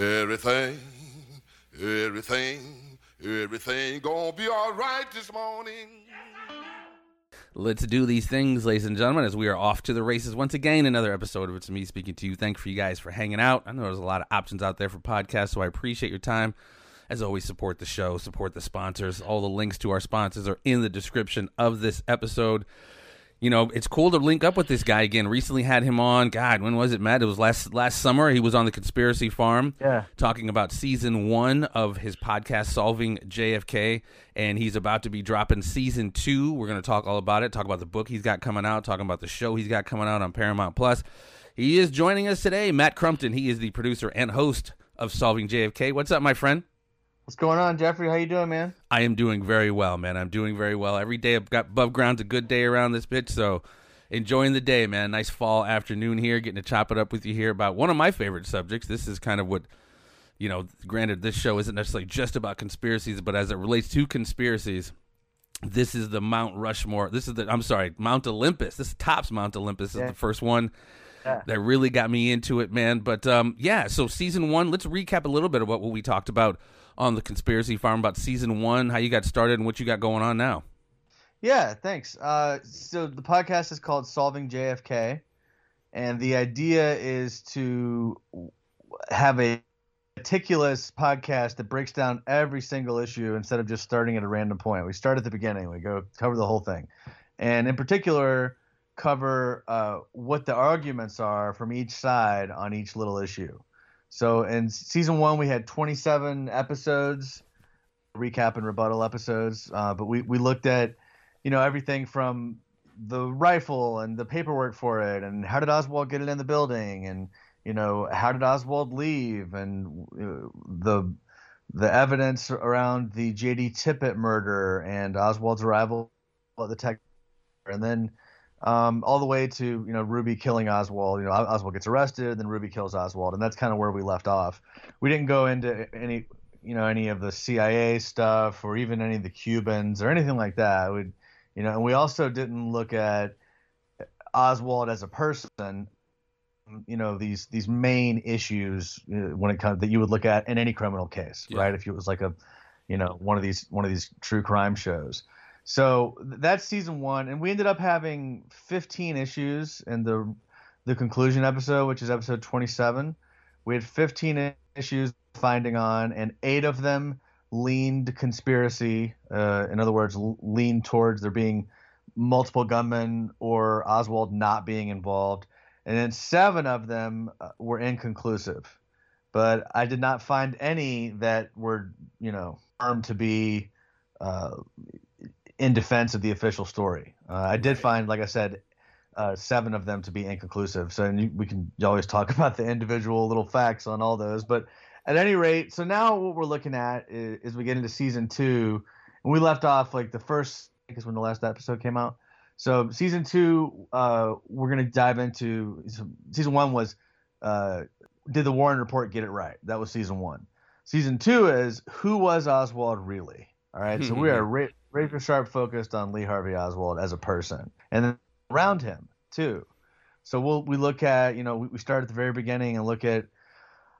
Everything, everything, everything gonna be all right this morning. Let's do these things, ladies and gentlemen, as we are off to the races once again. Another episode of It's Me speaking to you. Thank you guys for hanging out. I know there's a lot of options out there for podcasts, so I appreciate your time. As always, support the show, support the sponsors. All the links to our sponsors are in the description of this episode you know, it's cool to link up with this guy again. Recently had him on. God, when was it, Matt? It was last last summer. He was on the Conspiracy Farm, yeah, talking about season one of his podcast, Solving JFK, and he's about to be dropping season two. We're going to talk all about it. Talk about the book he's got coming out. Talking about the show he's got coming out on Paramount Plus. He is joining us today, Matt Crumpton. He is the producer and host of Solving JFK. What's up, my friend? What's going on, Jeffrey? How you doing, man? I am doing very well, man. I'm doing very well. Every day I've got above ground's a good day around this bitch, so enjoying the day, man. Nice fall afternoon here, getting to chop it up with you here about one of my favorite subjects. This is kind of what you know, granted this show isn't necessarily just about conspiracies, but as it relates to conspiracies, this is the Mount Rushmore. This is the I'm sorry, Mount Olympus. This tops Mount Olympus yeah. is the first one. Yeah. That really got me into it, man. But um, yeah, so season one. Let's recap a little bit about what we talked about on the Conspiracy Farm about season one, how you got started, and what you got going on now. Yeah, thanks. Uh, so the podcast is called Solving JFK, and the idea is to have a meticulous podcast that breaks down every single issue instead of just starting at a random point. We start at the beginning, we go cover the whole thing, and in particular, cover uh, what the arguments are from each side on each little issue. So in season one, we had 27 episodes, recap and rebuttal episodes. Uh, but we, we looked at, you know, everything from the rifle and the paperwork for it, and how did Oswald get it in the building, and you know, how did Oswald leave, and uh, the the evidence around the J.D. Tippit murder and Oswald's arrival at the tech, and then um, all the way to you know Ruby killing Oswald. You know Oswald gets arrested, then Ruby kills Oswald, and that's kind of where we left off. We didn't go into any you know any of the CIA stuff or even any of the Cubans or anything like that. We you know, and we also didn't look at Oswald as a person. You know these these main issues uh, when it comes that you would look at in any criminal case, yeah. right? If it was like a you know one of these one of these true crime shows. So that's season one, and we ended up having 15 issues in the the conclusion episode, which is episode 27. We had 15 issues finding on, and eight of them leaned conspiracy. Uh, in other words, leaned towards there being multiple gunmen or Oswald not being involved. And then seven of them uh, were inconclusive. But I did not find any that were, you know, armed to be uh, in defense of the official story. Uh, I did find, like I said, uh, seven of them to be inconclusive. So we can always talk about the individual little facts on all those. But at any rate, so now what we're looking at is, is we get into season two, and we left off like the first, I guess when the last episode came out. So season two, uh, we're gonna dive into. Season one was, uh, did the Warren Report get it right? That was season one. Season two is who was Oswald really? All right, so we are ra- razor sharp focused on Lee Harvey Oswald as a person, and then around him too. So we'll we look at you know we, we start at the very beginning and look at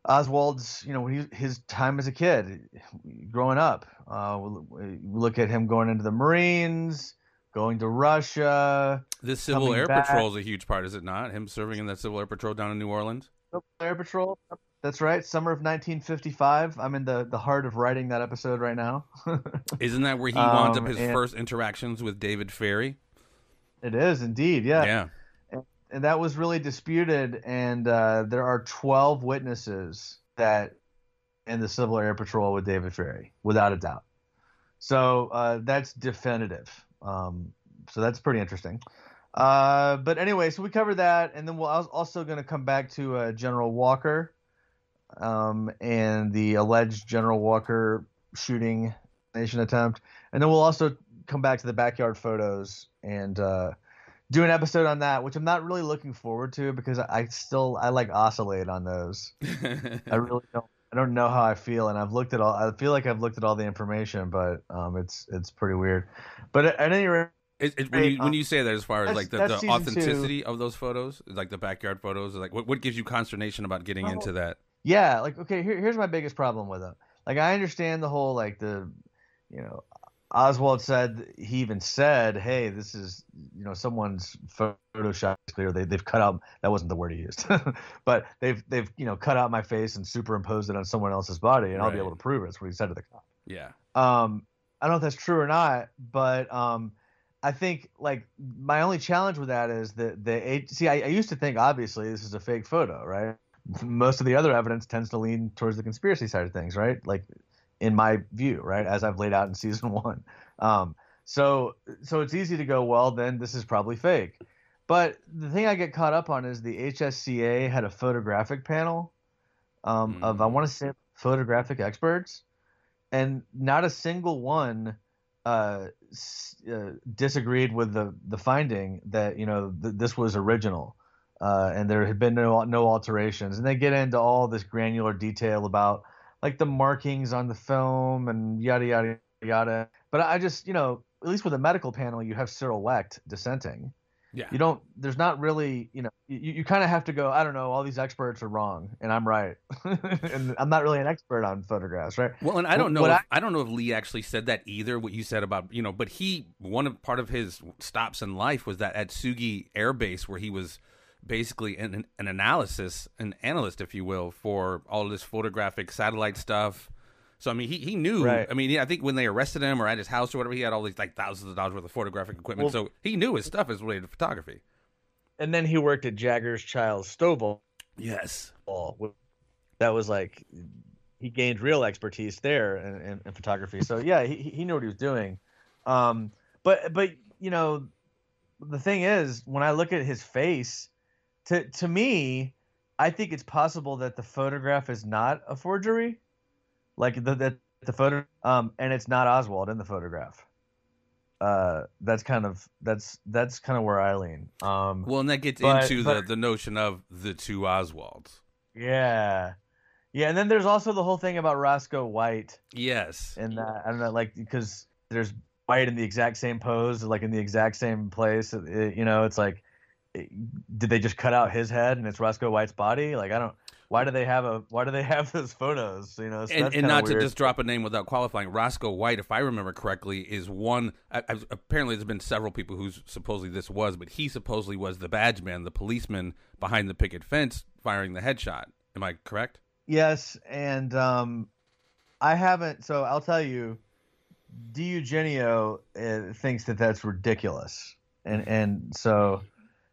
Oswald's you know he, his time as a kid, growing up. Uh, we, we look at him going into the Marines, going to Russia. This Civil Air back. Patrol is a huge part, is it not? Him serving in that Civil Air Patrol down in New Orleans. Civil Air Patrol. That's right. Summer of 1955. I'm in the, the heart of writing that episode right now. Isn't that where he um, up his and, first interactions with David Ferrie? It is indeed. Yeah. Yeah. And, and that was really disputed. And uh, there are 12 witnesses that in the Civil Air Patrol with David Ferrie, without a doubt. So uh, that's definitive. Um, so that's pretty interesting. Uh, but anyway, so we covered that, and then we're also going to come back to uh, General Walker um, and the alleged General Walker shooting nation attempt, and then we'll also come back to the backyard photos and uh, do an episode on that, which I'm not really looking forward to because I still I like oscillate on those. I really don't. I don't know how I feel, and I've looked at all. I feel like I've looked at all the information, but um, it's it's pretty weird. But at, at any rate, it, it, when, you, when you say that, as far as like the, the authenticity two. of those photos, like the backyard photos, like what, what gives you consternation about getting oh, into that? Yeah, like okay, here, here's my biggest problem with him. Like I understand the whole like the, you know, Oswald said he even said, "Hey, this is you know someone's Photoshop clear. They they've cut out that wasn't the word he used, but they've they've you know cut out my face and superimposed it on someone else's body, and I'll be able to prove it." That's what he said to the cop. Yeah. Um, I don't know if that's true or not, but um, I think like my only challenge with that is that the see, I, I used to think obviously this is a fake photo, right? Most of the other evidence tends to lean towards the conspiracy side of things, right? Like in my view, right, as I've laid out in season one. Um, so so it's easy to go, well, then this is probably fake. But the thing I get caught up on is the HSCA had a photographic panel um, of I Mm. want to say photographic experts, and not a single one uh, s- uh, disagreed with the the finding that you know th- this was original, uh, and there had been no no alterations. And they get into all this granular detail about like the markings on the film and yada yada yada. But I just you know at least with a medical panel you have Cyril Wecht dissenting Yeah. you don't there's not really you know you, you kind of have to go i don't know all these experts are wrong and i'm right and i'm not really an expert on photographs right Well, and I don't know. If, I- I, don't know if Lee actually said that either. What you said about you know, but he one of part of his stops in life was that Atsugi Air Base where he was basically an, an analysis, an analyst, if you will, for all this photographic satellite stuff. So I mean, he, he knew. Right. I mean, I think when they arrested him or at his house or whatever, he had all these like thousands of dollars worth of photographic equipment. Well- so he knew his stuff is related to photography. and then he worked at Jaggars-Chiles-Stovall Yes. that was like he gained real expertise there in, in, in photography so yeah he, he knew what he was doing um but but you know the thing is when i look at his face to to me i think it's possible that the photograph is not a forgery like the the, the photo um and it's not oswald in the photograph uh that's kind of that's that's kind of where i lean um Well, and that gets But- into the but- the notion of the two Oswalds. yeah yeah and then there's also the whole thing about roscoe white Yes. and that I don't know, like because there's White in the exact same pose, like in the exact same place. It- you know, it's like, did they just cut out his head and it's Roscoe White's body? Like, I don't. Why do they have a? Why do they have those photos? You know, so and, and not weird. to just drop a name without qualifying, Roscoe White, if I remember correctly, is one. I, I, apparently, there's been several people who supposedly this was, but he supposedly was the badge man, the policeman behind the picket fence firing the headshot. Am I correct? Yes, and um, I haven't. So I'll tell you, DiEugenio uh, thinks that that's ridiculous, and and so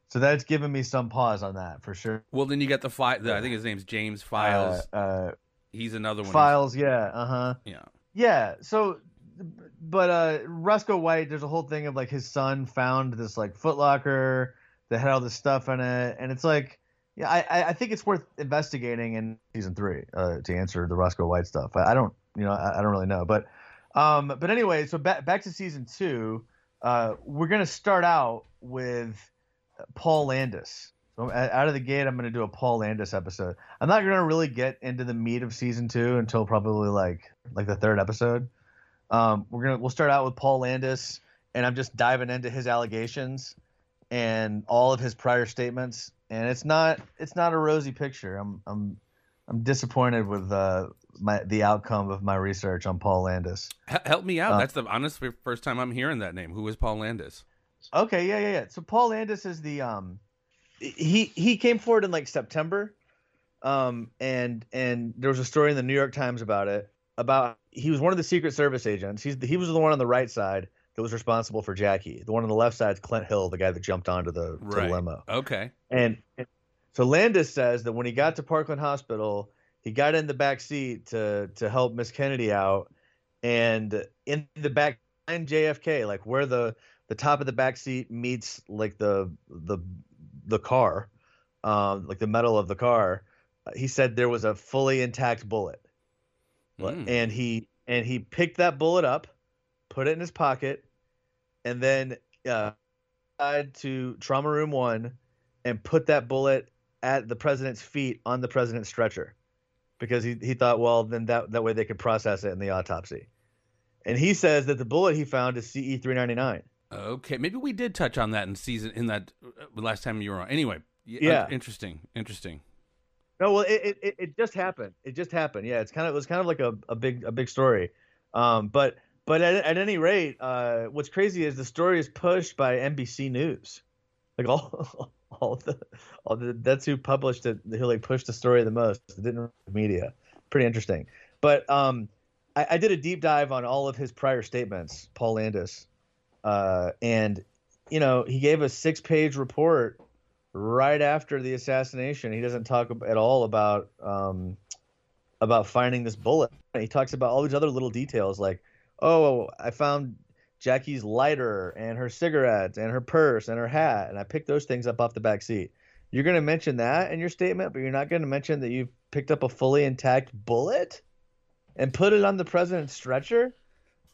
so that's given me some pause on that for sure. Well, then you got the file. I think his name's James Files. Uh, uh, He's another one. Files, yeah, uh huh. Yeah. Yeah. So, but uh, Roscoe White, there's a whole thing of like his son found this like Footlocker that had all this stuff in it, and it's like, yeah, I I- I think it's worth investigating in season three uh, to answer the Roscoe White stuff. I, I don't, you know, I, I don't really know, but um, but anyway, so back back to season two, uh, we're gonna start out with Paul Landis. So out of the gate, I'm gonna do a Paul Landis episode. I'm not gonna really get into the meat of season two until probably like like the third episode. Um, we're gonna we'll start out with Paul Landis, and I'm just diving into his allegations and all of his prior statements. And it's not it's not a rosy picture. I'm I'm I'm disappointed with uh, my the outcome of my research on Paul Landis. H- help me out. Uh, That's the honest first time I'm hearing that name. Who is Paul Landis? Okay, yeah, yeah, yeah. So Paul Landis is the um he he came forward in like September. Um and and there was a story in the New York Times about it about he was one of the Secret Service agents. He's the, he was the one on the right side that was responsible for Jackie. The one on the left side is Clint Hill, the guy that jumped onto the, to the limo. Okay. And so Landis says that when he got to Parkland Hospital, he got in the back seat to to help Miss Kennedy out, and in the back behind JFK, like where the the top of the back seat meets like the the the car, um, like the metal of the car, he said there was a fully intact bullet, Mm. and he and he picked that bullet up, put it in his pocket, and then uh, tried to trauma room one and put that bullet at the president's feet on the president's stretcher because he, he thought well then that, that way they could process it in the autopsy. And he says that the bullet he found is ce 399 Okay, maybe we did touch on that in season in that uh, last time you were on. Anyway, Yeah. interesting, interesting. No, well, it, it it just happened. It just happened. Yeah, it's kind of it was kind of like a, a big a big story. Um, but but at, at any rate, uh, what's crazy is the story is pushed by NBC News. Like all all the all the that's who published it. Who like pushed the story the most. It didn't media. Pretty interesting. But um, I, I did a deep dive on all of his prior statements, Paul Landis, uh, and you know he gave a six page report right after the assassination. He doesn't talk at all about um, about finding this bullet. He talks about all these other little details, like, oh, I found Jackie's lighter and her cigarettes and her purse and her hat, and I picked those things up off the back seat. You're going to mention that in your statement, but you're not going to mention that you picked up a fully intact bullet and put it on the president's stretcher.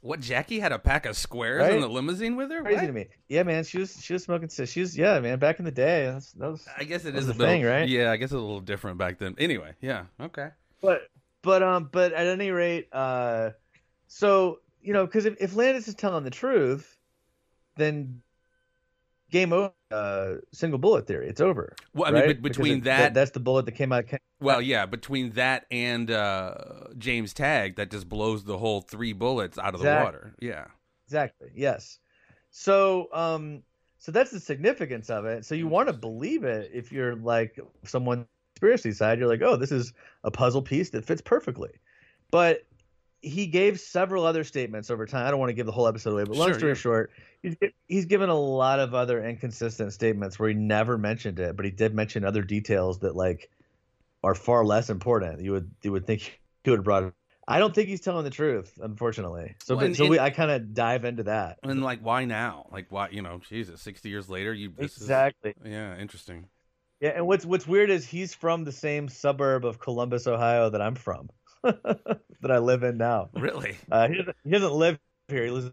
What Jackie had a pack of squares Right? in the limousine with her? Crazy What? to me. Yeah, man. She was she was smoking. She was yeah, man. Back in the day, that's, that was. I guess it is a the thing, right? Yeah, I guess it's a little different back then. Anyway, yeah, okay. But but um but at any rate, uh, so you know, because if, if Landis is telling the truth, then game over. Uh, single bullet theory. It's over. Well, I mean, right? bet- Because between it- that, that's the bullet that came out. well, yeah, between that and uh, James Tague, that just blows the whole three bullets out of the water. Yeah. Exactly. Yes. So um so that's the significance of it. So you want to believe it if you're like someone conspiracy side, you're like, "Oh, this is a puzzle piece that fits perfectly." But he gave several other statements over time. I don't want to give the whole episode away, but long Sure, story yeah. short, he's, he's given a lot of other inconsistent statements where he never mentioned it, but he did mention other details that like are far less important. You would you would think he would have brought it. I don't think he's telling the truth, unfortunately. So, Well, but- so we, I kind of dive into that. And like, why now? Like, why? You know, Jesus, sixty years later, you this is- Exactly. yeah, interesting. Yeah, and what's what's weird is he's from the same suburb of Columbus, Ohio that I'm from, that I live in now. Really? Uh, he doesn't he doesn't live here. He lives.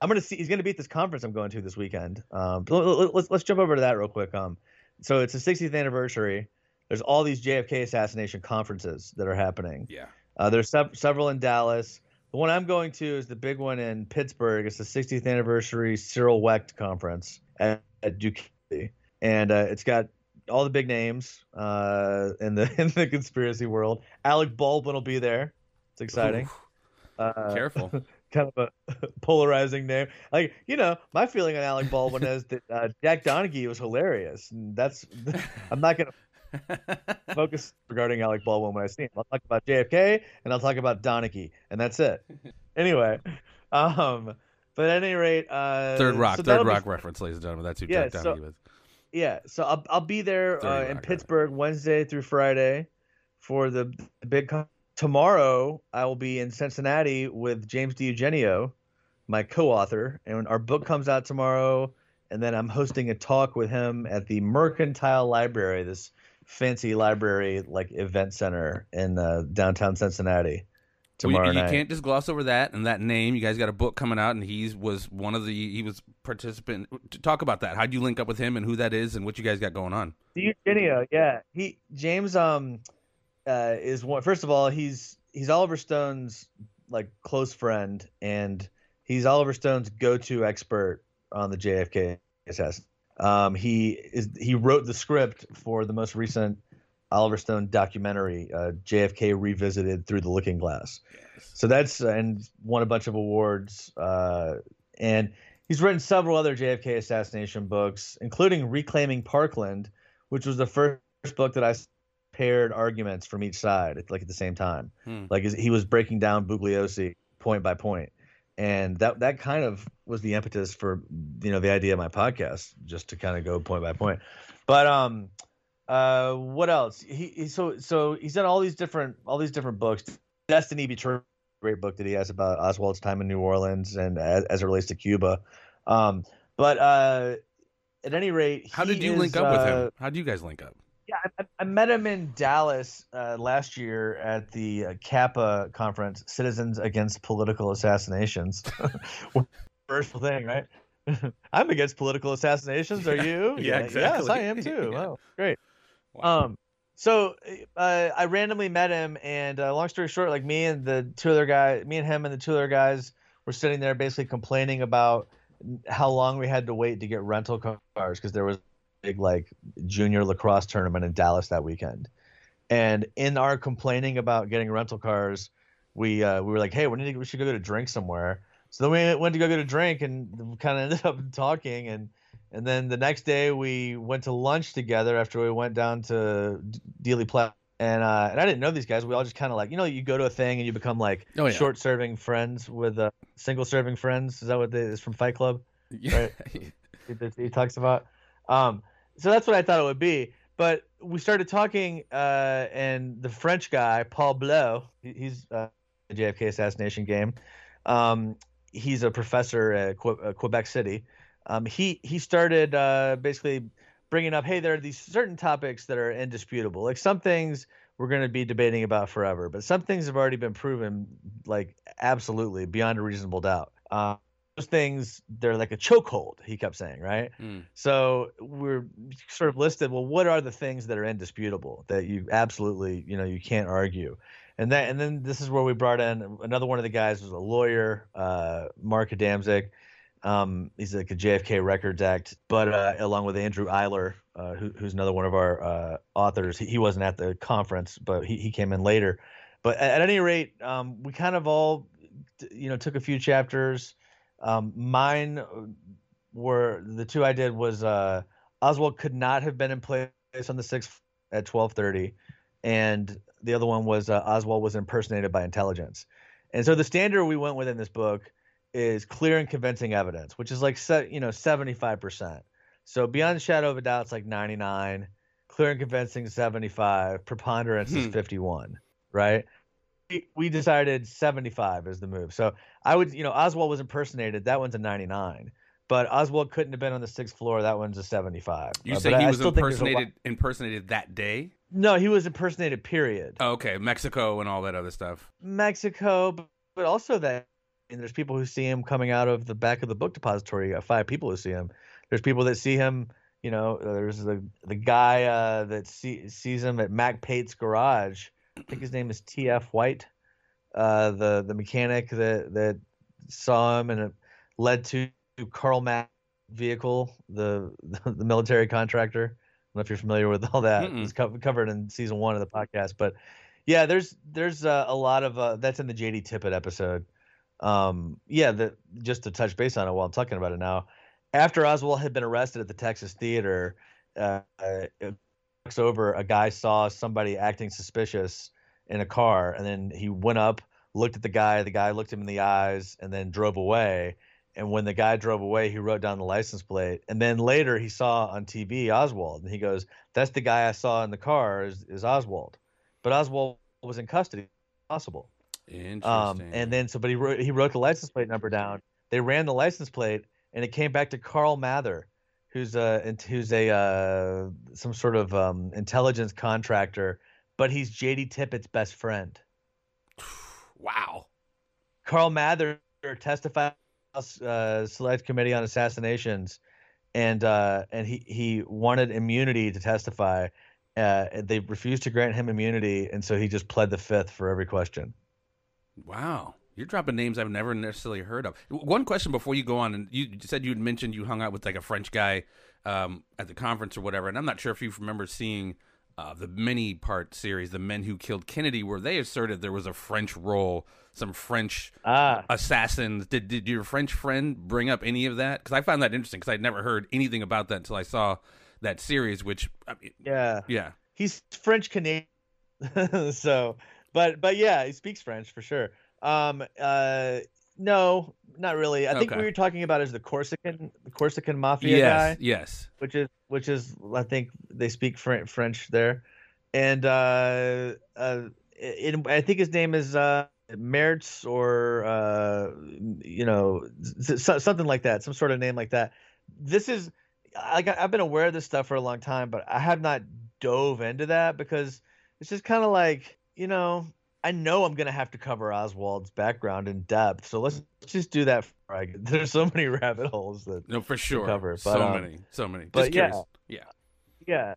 I'm gonna see. He's gonna be at this conference I'm going to this weekend. Um, let- let- let's let's jump over to that real quick. Um, so it's the 60th anniversary. There's all these JFK assassination conferences that are happening. Yeah. Uh, there's sev- several in Dallas. The one I'm going to is the big one in Pittsburgh. It's the 60th anniversary Cyril Wecht conference at, at Duke, and uh, it's got all the big names uh, in the in the conspiracy world. Alec Baldwin will be there. It's exciting. Uh, careful. kind of a polarizing name. Like you know, my feeling on Alec Baldwin is that uh, Jack Donaghy was hilarious, and that's I'm not gonna focus regarding Alec Baldwin when I see him. I'll talk about JFK and I'll talk about Donaghy, and that's it. anyway, um, but at any rate, uh, third Rock, so Third that'll be- Rock reference, ladies and gentlemen. That's who Yeah, Jack so- Donaghy was. Yeah, so I'll I'll be there uh, in. Pittsburgh Wednesday through Friday for the, the big. Con- Tomorrow I will be in Cincinnati with James DiEugenio, my co-author, and our book comes out tomorrow. And then I'm hosting a talk with him at the Mercantile Library, this fancy library like event center in uh, downtown Cincinnati. Well, you- you, night. can't just gloss over that and that name. You guys got a book coming out, and he was one of the he was participant. Talk about that, how'd you link up with him, and who that is, and what you guys got going on? Eugenio, yeah. He James um uh is one first of all, he's he's Oliver Stone's like close friend and he's Oliver Stone's go-to expert on the JFK assassin. Um he is he wrote the script for the most recent Oliver Stone documentary, uh, JFK revisited through the Looking Glass. So that's and won a bunch of awards. Uh, and he's written several other JFK assassination books, including Reclaiming Parkland, which was the first book that I paired arguments from each side, like at the same time. Hmm. Like he was breaking down Bugliosi point by point, and that that kind of was the impetus for you know the idea of my podcast, just to kind of go point by point. But um, uh, what else? He, he so so he's done all these different all these different books. Destiny Betrayed, great book that he has about Oswald's time in New Orleans and as, as it relates to Cuba. Um, but uh, at any rate, How did you is, link up with uh, him? How did you guys link up? yeah, I, I met him in Dallas uh, last year at the uh, CAPA conference, Citizens Against Political Assassinations. First thing, right? I'm against political assassinations. Are you? Yeah, Yes, exactly. I am too. Yeah. Oh, great. Wow. Um, so uh, I randomly met him, and uh, long story short, like me and the two other guys, me and him and the two other guys were sitting there basically complaining about how long we had to wait to get rental cars because there was a big like junior lacrosse tournament in Dallas that weekend, And in our complaining about getting rental cars, we uh, we were like, hey, we need to, we should go get a drink somewhere. So then we went to go get a drink and kind of ended up talking and and then the next day we went to lunch together after we went down to Dealey Plaza. And uh, and I didn't know these guys. We all just kind of like you know you go to a thing and you become like Oh, yeah. short serving friends with uh, single serving friends. Is that what they, is from Fight Club? Yeah. that he talks about. Um, so that's what I thought it would be. But we started talking, uh, and the French guy, Paul Bleau, he- he's uh, the JFK assassination game. Um, he's a professor at Que- uh, Quebec City. Um, he he started uh, basically bringing up, hey, there are these certain topics that are indisputable. Like some things we're going to be debating about forever, but some things have already been proven, like absolutely beyond a reasonable doubt. Uh, those things they're like a chokehold. He kept saying, right? Mm. So we're sort of listed. Well, what are the things that are indisputable that you absolutely, you know, you can't argue? And that, and then this is where we brought in another one of the guys was a lawyer, uh, Mark Adamczyk. Um, he's like a JFK Records Act, but uh, along with Andrew Iler, uh, who, who's another one of our uh, authors. He, he wasn't at the conference, but he, he came in later. But at, at any rate, um, we kind of all, you know, took a few chapters. Um, mine were the two I did was uh, Oswald could not have been in place on the sixth at twelve thirty, and the other one was uh, Oswald was impersonated by intelligence. And so the standard we went with in this book is clear and convincing evidence, which is like you know seventy five percent. So beyond shadow of a doubt, it's like ninety nine. Clear and convincing seventy five. Preponderance is Hmm. fifty one. Right. We- We decided seventy five is the move. So I would, you know, Oswald was impersonated. That one's a 99. But Oswald couldn't have been on the sixth floor. That one's a 75. You Uh, say he I was a impersonated impersonated that day? No, he was impersonated. Period. Oh, okay, Mexico and all that other stuff. Mexico, but also that. And there's people who see him coming out of the back of the book depository. You got five people who see him. There's people that see him. You know, uh, there's the the guy uh, that see, sees him at Mack Pate's garage. I think his name is T.F. White. Uh, the the mechanic that that saw him and it led to Carl Mack vehicle, the the military contractor. I don't know if you're familiar with all that. Mm-mm. It's co- covered in season one of the podcast, but yeah, there's there's uh, a lot of uh, that's in the JD Tippit episode. Um, yeah, the, just to touch base on it while I'm talking about it now. After Oswald had been arrested at the Texas Theater, uh, over a guy saw somebody acting suspicious in a car, and then he went up, looked at the guy. The guy looked him in the eyes, and then drove away. And when the guy drove away, he wrote down the license plate. And then later he saw on TV Oswald, and he goes, "That's the guy I saw in the car is, is Oswald." But Oswald was in custody. Possible. Interesting. Um, and then so, but he wrote he wrote the license plate number down. They ran the license plate, and it came back to Carl Mather, who's a who's a uh, some sort of um, intelligence contractor, but he's JD Tippit's best friend. wow. Carl Mather testified uh, select committee on assassinations, and uh, and he he wanted immunity to testify. Uh, they refused to grant him immunity, and so he just pled the fifth for every question. Wow. You're dropping names I've never necessarily heard of. One question before you go on, and you said you'd mentioned you hung out with like a French guy um, at the conference or whatever, and I'm not sure if you remember seeing uh, the many part series, The Men Who Killed Kennedy, where they asserted there was a French role, some French Ah, assassins. Did, did your French friend bring up any of that? Because I found that interesting because I'd never heard anything about that until I saw that series, which, I mean, yeah. yeah. he's French Canadian, so but but yeah, he speaks French for sure. Um, uh, no, not really. I think Okay. what you're talking about is the Corsican, the Corsican mafia yes, guy, yes. which is which is I think they speak French there, and uh, uh, it, I think his name is uh. Mertz or uh, you know something like that, some sort of name like that. This is like I've been aware of this stuff for a long time, but I have not dove into that because it's just kind of like you know I know I'm gonna have to cover Oswald's background in depth, so let's just do that. For, I, there's so many rabbit holes that No, for sure. cover, so um, many, so many. but Just yeah. curious. Yeah. yeah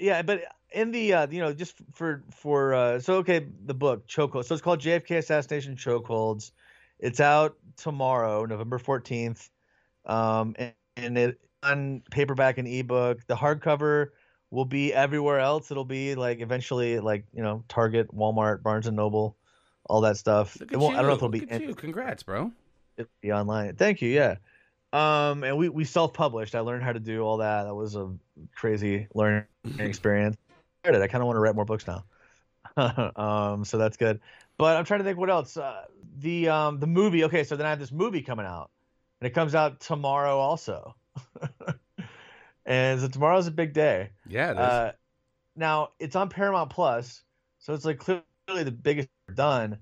yeah but in the uh you know just for for uh so okay the book chokehold so it's called jfk assassination chokeholds it's out tomorrow november 14th um and, and it on paperback and ebook the hardcover will be everywhere else. It'll be like eventually like you know Target, Walmart, Barnes and Noble, all that stuff. It won't, you. I don't know if it'll Look be at in-. Congrats, bro. it'll be online. Thank you. Yeah. Um, and we we self published. I learned how to do all that. That was a crazy learning experience. I. I kind of want to write more books now. um, so that's good. But I'm trying to think what else. Uh, the um the movie. Okay, so then I have this movie coming out, and it comes out tomorrow also. and so tomorrow's a big day. Yeah, it is. Uh, now it's on Paramount Plus, so it's like clearly the biggest done.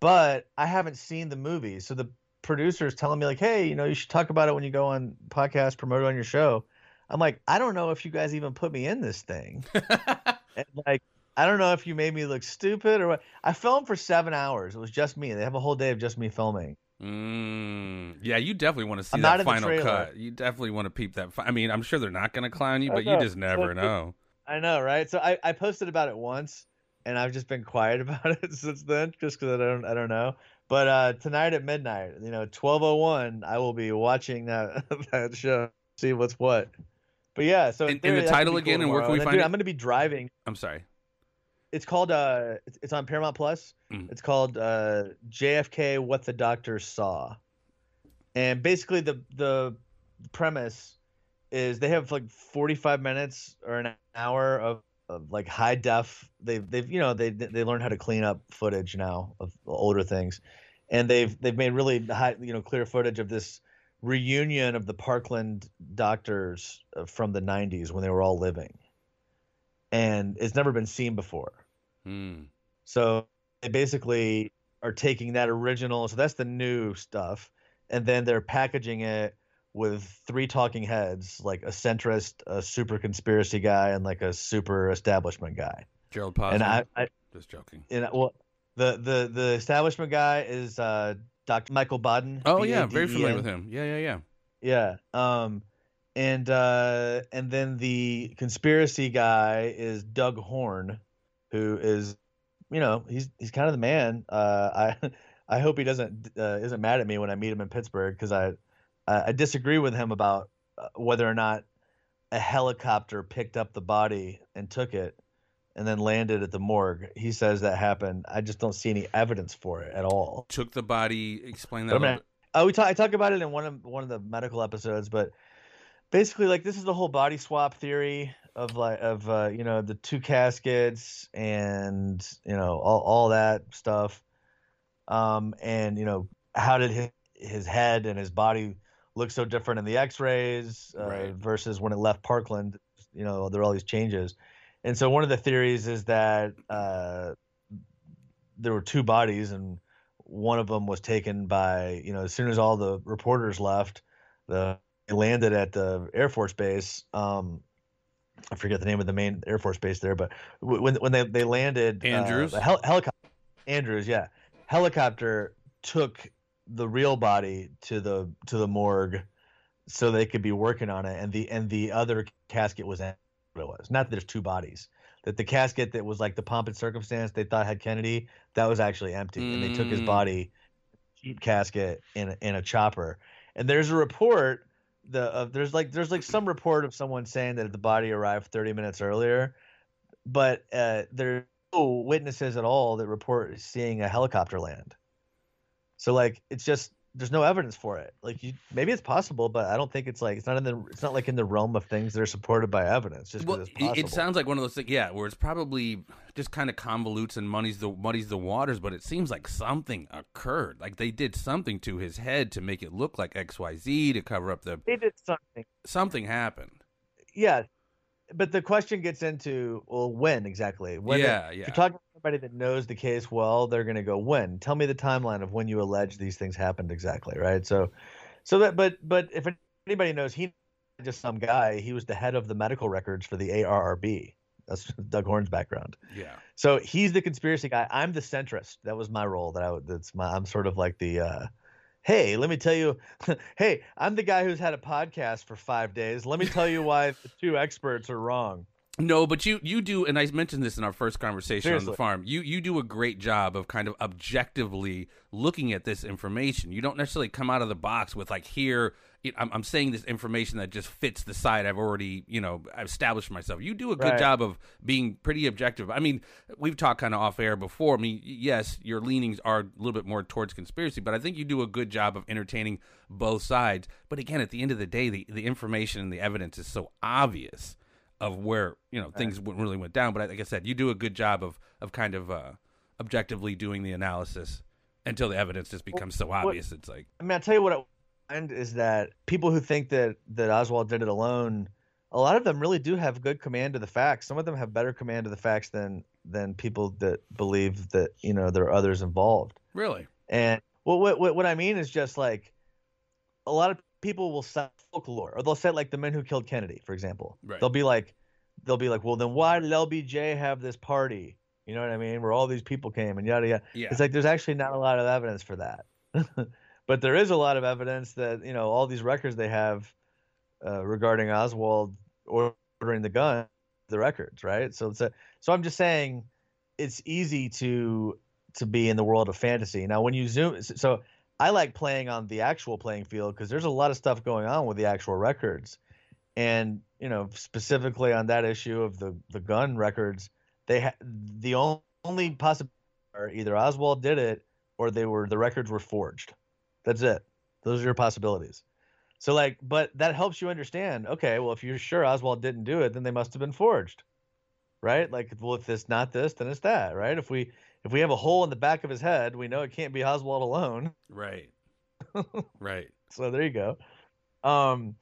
But I haven't seen the movie, so the producer is telling me like, "Hey, you know, you should talk about it when you go on podcast, promote it on your show." I'm like, I don't know if you guys even put me in this thing. and like, I don't know if you made me look stupid or what. I filmed for seven hours. It was just me. They have a whole day of just me filming. Mm, yeah, you definitely want to see I'm that final cut. You definitely want to peep that. Fi- I mean, I'm sure they're not going to clown you, but you just never know. I know, right? So I, I posted about it once, and I've just been quiet about it since then, just because I don't I don't know. But uh, tonight at midnight, you know, twelve oh one, I will be watching that that show, see what's what. But yeah, so in the theory, that could title be cool again, and where can we find dude, it? I'm going to be driving. I'm sorry. It's called uh, it's, it's on Paramount Plus. Mm. It's called uh, JFK: What the Doctor Saw, and basically the the premise is they have like 45 minutes or an hour of, of like high def. They've they've you know they they learn how to clean up footage now of older things, and they've they've made really high you know clear footage of this reunion of the Parkland doctors uh, from the 90s when they were all living, and it's never been seen before. Mm. So they basically are taking that original. So that's the new stuff, and then they're packaging it with three talking heads, like a centrist, a super conspiracy guy, and like a super establishment guy. Gerald Posner. And I, I just joking. and well, the the the establishment guy is uh, Dr. Michael Baden. Oh yeah, very familiar with him. Yeah, yeah, yeah. Yeah. Um and uh and then the conspiracy guy is Doug Horne, who is you know, he's he's kind of the man. Uh I I hope he doesn't uh, isn't mad at me when I meet him in Pittsburgh cuz I, I I disagree with him about uh, whether or not a helicopter picked up the body and took it and then landed at the morgue. He says that happened. I just don't see any evidence for it at all. Took the body. Explain that. But A I'm little not- Oh, we talk. I talk about it in one of one of the medical episodes, but basically, like this is the whole body swap theory of like of uh, you know the two caskets and you know all all that stuff, um, and you know how did his, his head and his body look so different in the X-rays uh, Right. versus when it left Parkland? You know, there are all these changes, and so one of the theories is that uh, there were two bodies and one of them was taken by you know as soon as all the reporters left the landed at the air force base um i forget the name of the main air force base there but when when they they landed uh, Andrews? the hel- helicopter andrews yeah helicopter took the real body to the to the morgue so they could be working on it and the and the other casket was empty, it was not that there's two bodies that the casket that was like the pomp and circumstance they thought had kennedy that was actually empty and they took his Mm. body cheap casket in in a chopper and there's a report the there's like there's like some report of someone saying that the body arrived 30 minutes earlier but uh there's no witnesses at all that report seeing a helicopter land. So like it's just there's no evidence for it like you maybe it's possible but i don't think it's like it's not in the it's not like in the realm of things that are supported by evidence just well, it's it- possible it sounds like one of those things, yeah, where it's probably just kind of convolutes and muddies the muddies the waters, but it seems like something occurred. Like they did something to his head to make it look like X Y Z to cover up the they did something something happened. yeah but the question gets into well when exactly? When yeah, if yeah. you're talking to somebody that knows the case well they're going to go when? Tell me the timeline of when you allege these things happened exactly right? So so that but but if anybody knows he just some guy. He was the head of the medical records for the ARRB that's Doug Horne's background. Yeah. so he's the conspiracy guy. I'm the centrist. That was my role that I would that's my I'm sort of like the uh Hey, let me tell you. Hey, I'm the guy who's had a podcast for five days. Let me tell you why the two experts are wrong. No, but you you do, and I mentioned this in our first conversation on the farm. You you do a great job of kind of objectively looking at this information. You don't necessarily come out of the box with like here. I'm, I'm saying this information that just fits the side I've already you know established myself. You do a good Right. job of being pretty objective. I mean, we've talked kind of off air before. I mean, yes, your leanings are a little bit more towards conspiracy, but I think you do a good job of entertaining both sides. But again, at the end of the day, the the information and the evidence is so obvious of where you know things w really went down. But like I said, you do a good job of of kind of uh, objectively doing the analysis until the evidence just becomes so obvious. It's like I mean, I'll tell you what I find is that people who think that that Oswald did it alone, a lot of them really do have good command of the facts. Some of them have better command of the facts than than people that believe that you know there are others involved. really, And well, what what what I mean is just like a lot of people will cite folklore, or they'll say like the men who killed Kennedy, for example. Right. They'll be like, they'll be like, well, then why did LBJ have this party? You know what I mean? Where all these people came and yada yada. yeah, It's like there's actually not a lot of evidence for that, but there is a lot of evidence that you know all these records they have uh, regarding Oswald ordering the gun, the records, right? So it's a, so I'm just saying, it's easy to to be in the world of fantasy. Now, when you zoom, so I like playing on the actual playing field because there's a lot of stuff going on with the actual records, and you know specifically on that issue of the the gun records, they ha- the on- only possibility are either Oswald did it or they were the records were forged. That's it. Those are your possibilities. So like, but that helps you understand. Okay, well, if you're sure Oswald didn't do it, then they must have been forged, right? Like, well, if it's not this, then it's that, right? If we if we have a hole in the back of his head, we know it can't be Oswald alone. right, right. So there you go. Um,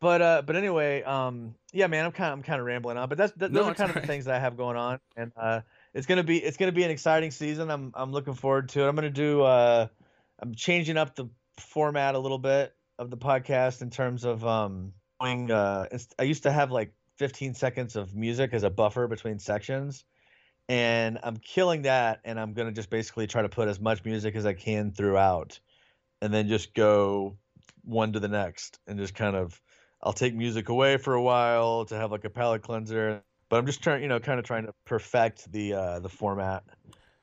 but uh, but anyway, um, yeah, man, I'm kind of I'm kind of rambling on, but that's that, No, those are kind of the things that I have going on, and uh, it's gonna be it's gonna be an exciting season. I'm I'm looking forward to it. I'm gonna do uh, I'm changing up the format a little bit of the podcast in terms of um, going. Uh, I used to have like 15 seconds of music as a buffer between sections. And I'm killing that, and I'm gonna just basically try to put as much music as I can throughout, and then just go one to the next and just kind of I'll take music away for a while to have like a palate cleanser. But I'm just trying, you know, kind of trying to perfect the uh the format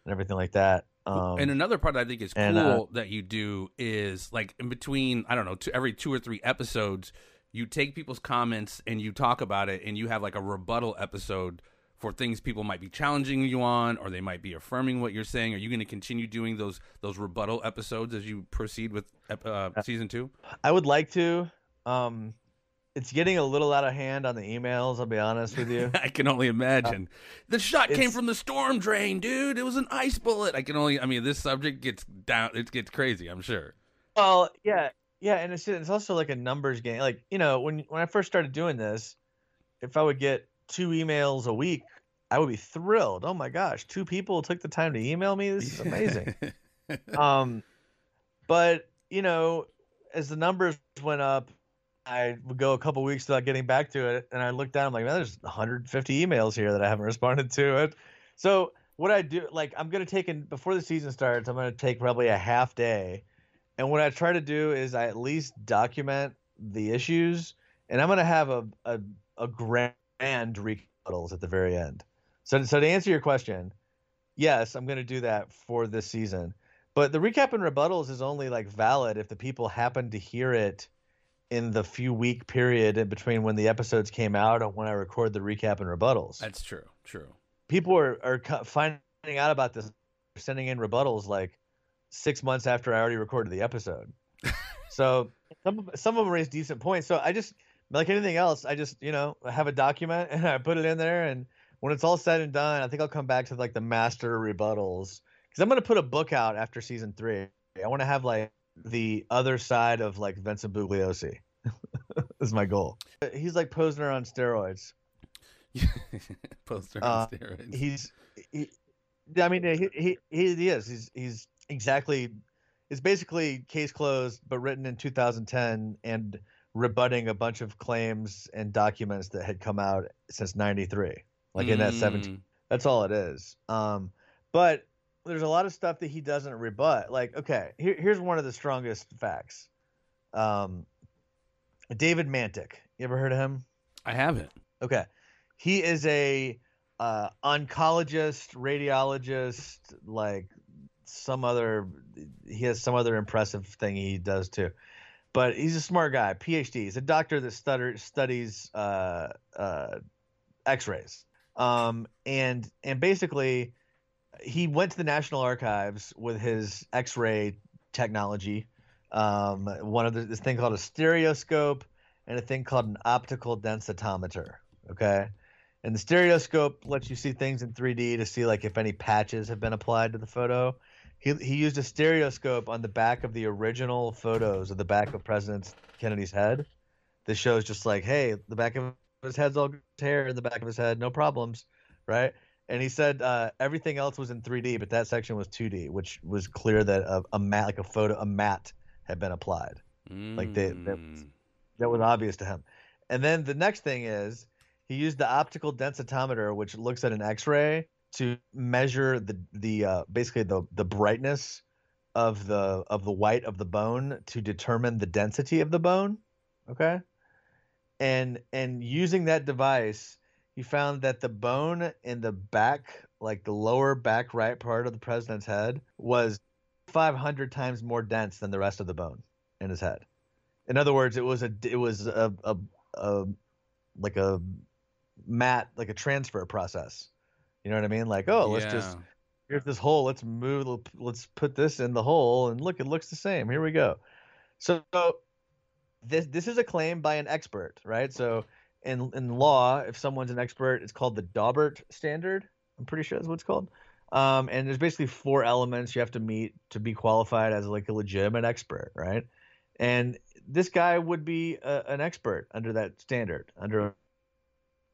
and everything like that. Um and another part I think is cool and, uh, that you do is like in between, I don't know, two, every two or three episodes, you take people's comments and you talk about it, and you have like a rebuttal episode for things people might be challenging you on, or they might be affirming what you're saying. Are you going to continue doing those those rebuttal episodes as you proceed with uh, season two? I would like to. Um it's getting a little out of hand on the emails, I'll be honest with you. I can only imagine. the shot came from the storm drain, dude. It was an ice bullet. I can only. I mean, this subject gets down. It gets crazy. I'm sure. Well, yeah, yeah, and it's it's also like a numbers game. Like you know, when when I first started doing this, if I would get two emails a week, I would be thrilled. Oh my gosh, two people took the time to email me. This is amazing. um, but you know, as the numbers went up, I would go a couple weeks without getting back to it, and I looked down. I'm like, man, there's 150 emails here that I haven't responded to it. So what I do, like, I'm gonna take in before the season starts. I'm gonna take probably a half day, and what I try to do is I at least document the issues, and I'm gonna have a a, a grand rebuttals at the very end. So so to answer your question, yes, I'm gonna do that for this season. But the recap and rebuttals is only like valid if the people happen to hear it in the few week period in between when the episodes came out and when I record the recap and rebuttals. That's true. True. People are are finding out about this, sending in rebuttals like six months after I already recorded the episode. so some some of them raise decent points. So I just like anything else, I just you know have a document and I put it in there, and when it's all said and done, I think I'll come back to like the master rebuttals because I'm gonna put a book out after season three. I want to have like the other side of like Vincent Bugliosi. is my goal. He's like Posner on steroids. Poster Uh, on steroids. He's, he, I mean, he, he he he is. He's he's exactly. It's basically case closed, but written in 2010 and rebutting a bunch of claims and documents that had come out since '93, like in that 17 Mm, That's all it is. Um, but there's a lot of stuff that he doesn't rebut. Like, okay, here, here's one of the strongest facts. Um, David Mantik. You ever heard of him? I haven't. Okay. he is a uh, oncologist, radiologist, like some other. He has some other impressive thing he does too, but he's a smart guy. PhD. He's a doctor that stutter, studies uh, uh, X-rays. Um, and and basically, he went to the National Archives with his X-ray technology. Um, one of the, this thing called a stereoscope and a thing called an optical densitometer. Okay, and the stereoscope lets you see things in 3D to see like if any patches have been applied to the photo. He he used a stereoscope on the back of the original photos of the back of President Kennedy's head. This shows just like, hey, the back of his head's all hair in the back of his head, no problems, right? And he said uh, everything else was in 3D, but that section was 2D, which was clear that a, a mat, like a photo, a mat had been applied. Mm. Like they, that, was, that was obvious to him. And then the next thing is he used the optical densitometer, which looks at an X-ray to measure the the uh, basically the the brightness of the of the white of the bone to determine the density of the bone. Okay, and and using that device, he found that the bone in the back, like the lower back right part of the president's head, was 500 times more dense than the rest of the bone in his head. In other words, it was a it was a, a, a like a mat like a transfer process. You know what I mean? Like, oh, let's Yeah. just here's this hole. Let's move. Let's put this in the hole, and look, it looks the same. Here we go. So this this is a claim by an expert, right? So in in law, if someone's an expert, it's called the Daubert standard. I'm pretty sure that's what it's called. Um, and there's basically four elements you have to meet to be qualified as like a legitimate expert, right? And this guy would be a, an expert under that standard, under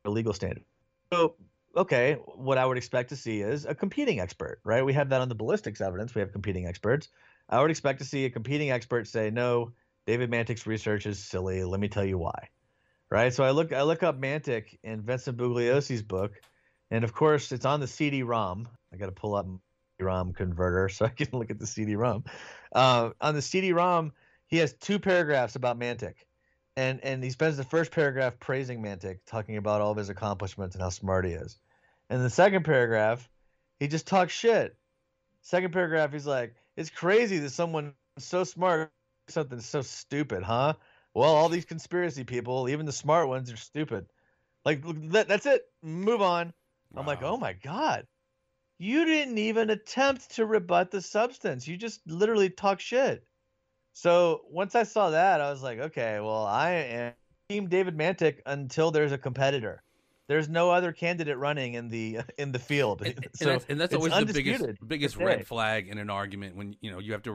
a legal standard. So, okay, what I would expect to see is a competing expert, right? We have that on the ballistics evidence. We have competing experts. I would expect to see a competing expert say, "No, David Mantik's research is silly. Let me tell you why." Right? So I look I look up Mantik in Vincent Bugliosi's book, and of course it's on the CD-ROM. I got to pull up CD-ROM converter so I can look at the CD-ROM. Uh, on the CD-ROM, he has two paragraphs about Mantik and and he spends the first paragraph praising Mantik, talking about all of his accomplishments and how smart he is. And the second paragraph, he just talks shit. Second paragraph, he's like, "It's crazy that someone so smart something so stupid, huh? Well, all these conspiracy people, even the smart ones, are stupid. Like that, that's it. Move on." I'm like, "Oh my god." You didn't even attempt to rebut the substance. You just literally talk shit. So once I saw that, I was like, okay, well, I am Team David Mantik until there's a competitor. There's no other candidate running in the in the field. And, and so that's, and that's always the biggest biggest red flag in an argument when you know you have to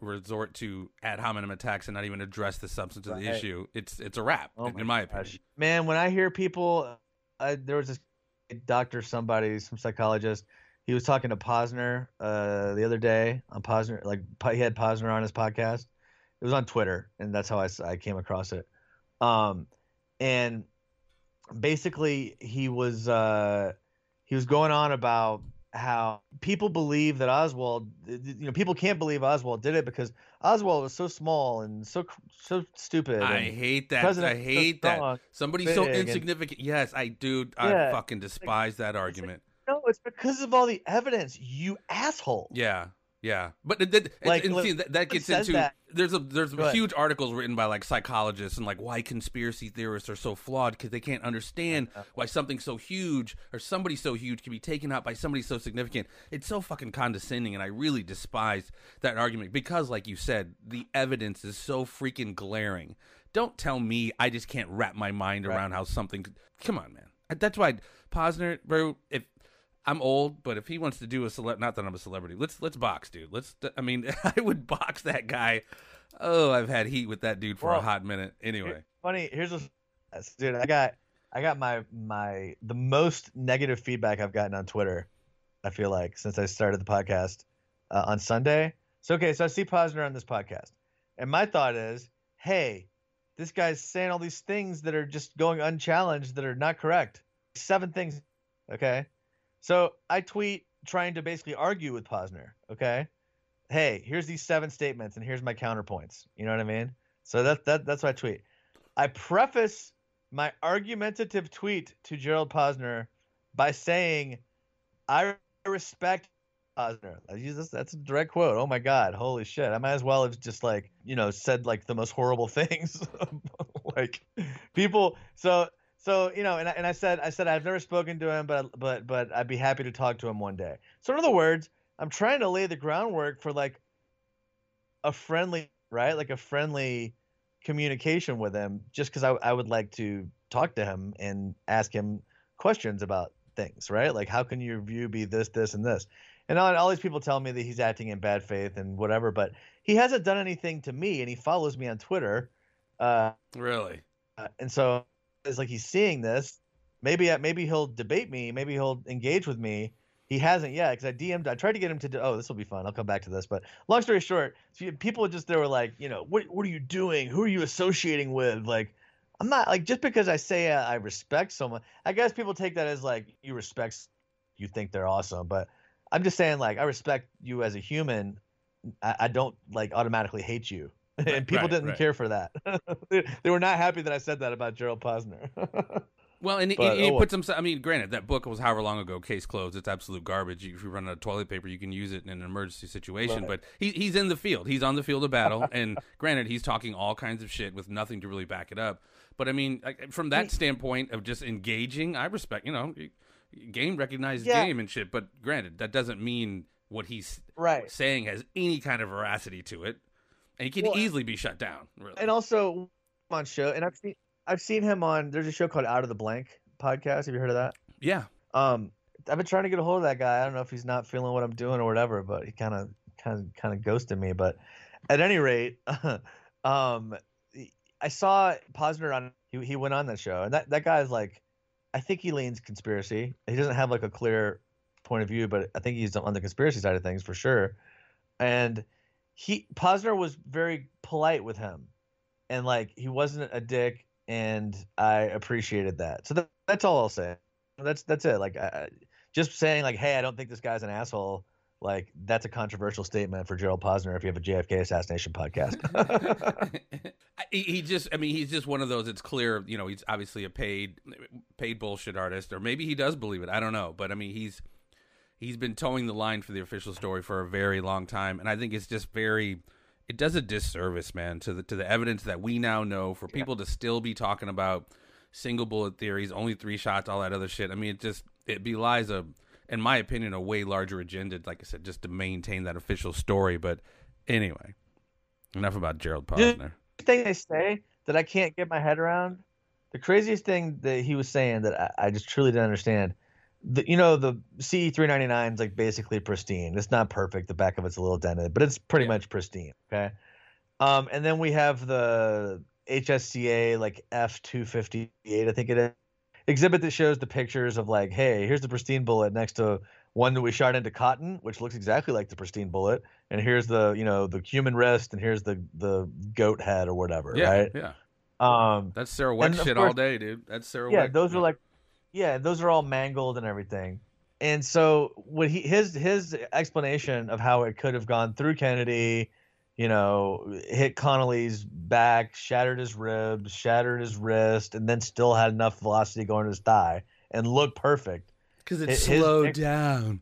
resort to ad hominem attacks and not even address the substance of the issue. It's it's a wrap, Oh in, my in my gosh. opinion. Man, when I hear people, I, there was this doctor, somebody, some psychologist. He was talking to Posner uh, the other day on Posner, like he had Posner on his podcast. It was on Twitter, and that's how I, I came across it. Um, and basically, he was uh, he was going on about how people believe that Oswald, you know, people can't believe Oswald did it because Oswald was so small and so so stupid. I hate that. I was so hate that. Somebody so big and- insignificant. Yes, I do. I fucking despise that argument. No, it's because of all the evidence, you asshole. Yeah, yeah, but it, it, Like, and see, that, that gets into that. there's a there's huge articles written by like psychologists and like why conspiracy theorists are so flawed because they can't understand why something so huge or somebody so huge can be taken out by somebody so significant. It's so fucking condescending, and I really despise that argument because, like you said, the evidence is so freaking glaring. Don't tell me I just can't wrap my mind Right. around how something. Come on, man. That's why Posner, bro. If I'm old, but if he wants to do a celeb, not that I'm a celebrity, let's let's box, dude. Let's. I mean, I would box that guy. Oh, I've had heat with that dude for a hot minute. Anyway, Funny, here's a dude. I got I got my my the most negative feedback I've gotten on Twitter. I feel like since I started the podcast uh, on Sunday. So okay, so I see Posner on this podcast, and my thought is, hey, this guy's saying all these things that are just going unchallenged that are not correct. Seven things, okay. So I tweet trying to basically argue with Posner. Okay, hey, here's these seven statements, and here's my counterpoints. You know what I mean? So that that that's what I tweet. I preface my argumentative tweet to Gerald Posner by saying, "I respect Posner." This. That's a direct quote. Oh my god, holy shit! I might as well have just like you know said like the most horrible things, like people. So so you know, and I, and I said I said I've never spoken to him, but but but I'd be happy to talk to him one day. So in other words, I'm trying to lay the groundwork for like a friendly right, like a friendly communication with him, just because I I would like to talk to him and ask him questions about things, right? Like how can your view be this, this, and this? And all, all these people tell me that he's acting in bad faith and whatever, but he hasn't done anything to me, and he follows me on Twitter. Uh, Really? uh, and so it's like he's seeing this. Maybe uh, maybe he'll debate me. Maybe he'll engage with me. He hasn't yet because I DM'd. I tried to get him to. Do, oh, this will be fun. I'll come back to this. But long story short, people just they were like, you know, what what are you doing? Who are you associating with? Like, I'm not like just because I say uh, I respect someone. I guess people take that as like you respect, you think they're awesome. But I'm just saying like I respect you as a human. I, I don't like automatically hate you. And people right, didn't right. care for that. they, they were not happy that I said that about Gerald Posner. Well, and he, But, he oh, puts himself. I mean, granted, that book was however long ago. Case closed. It's absolute garbage. If you run out of toilet paper, you can use it in an emergency situation. But he, he's in the field. He's on the field of battle. and granted, he's talking all kinds of shit with nothing to really back it up. But I mean, from that standpoint of just engaging, I respect. You know, game recognized Yeah. game and shit. But granted, that doesn't mean what he's right. saying has any kind of veracity to it. And he can Well, easily be shut down. Really. And also on show, and I've seen I've seen him on. There's a show called Out of the Blank podcast. Have you heard of that? yeah. Um, I've been trying to get a hold of that guy. I don't know if he's not feeling what I'm doing or whatever, but he kind of kind of kind of ghosted me. But at any rate, um, I saw Posner on. He, he went on that show, and that that guy is like, I think he leans conspiracy. He doesn't have like a clear point of view, but I think he's on the conspiracy side of things for sure. And he Posner was very polite with him, and like he wasn't a dick, and I appreciated that. So that, that's all I'll say. That's that's it. Like, I, just saying like, hey, I don't think this guy's an asshole. Like, that's a controversial statement for Gerald Posner if you have a JFK assassination podcast. he, he just i mean he's just one of those it's clear you know he's obviously a paid paid bullshit artist or maybe he does believe it i don't know but i mean he's he's been towing the line for the official story for a very long time and i think it's just very it does a disservice man to the to the evidence that we now know for people to still be talking about single bullet theories only three shots all that other shit i mean it just it belies a in my opinion a way larger agenda like i said just to maintain that official story but anyway enough about gerald Yeah. posner thing they say that I can't get my head around. The craziest thing that he was saying that I, I just truly didn't understand. The, you know, the CE three ninety nine is like basically pristine. It's not perfect. The back of it's a little dented, but it's pretty Yeah. much pristine. Okay. Um, and then we have the HSCA like F two fifty eight, I think it is. Exhibit that shows the pictures of like, hey, here's the pristine bullet next to one that we shot into cotton, which looks exactly like the pristine bullet, and here's the you know the human wrist, and here's the the goat head or whatever, yeah right? yeah Um, That's Sarah of shit all day, dude. That's Sarah yeah, those are like, yeah, those are all mangled and everything. And so what he his his explanation of how it could have gone through Kennedy, you know, hit Connolly's back, shattered his ribs, shattered his wrist, and then still had enough velocity going to his thigh and looked perfect. because it his- his slowed next- down.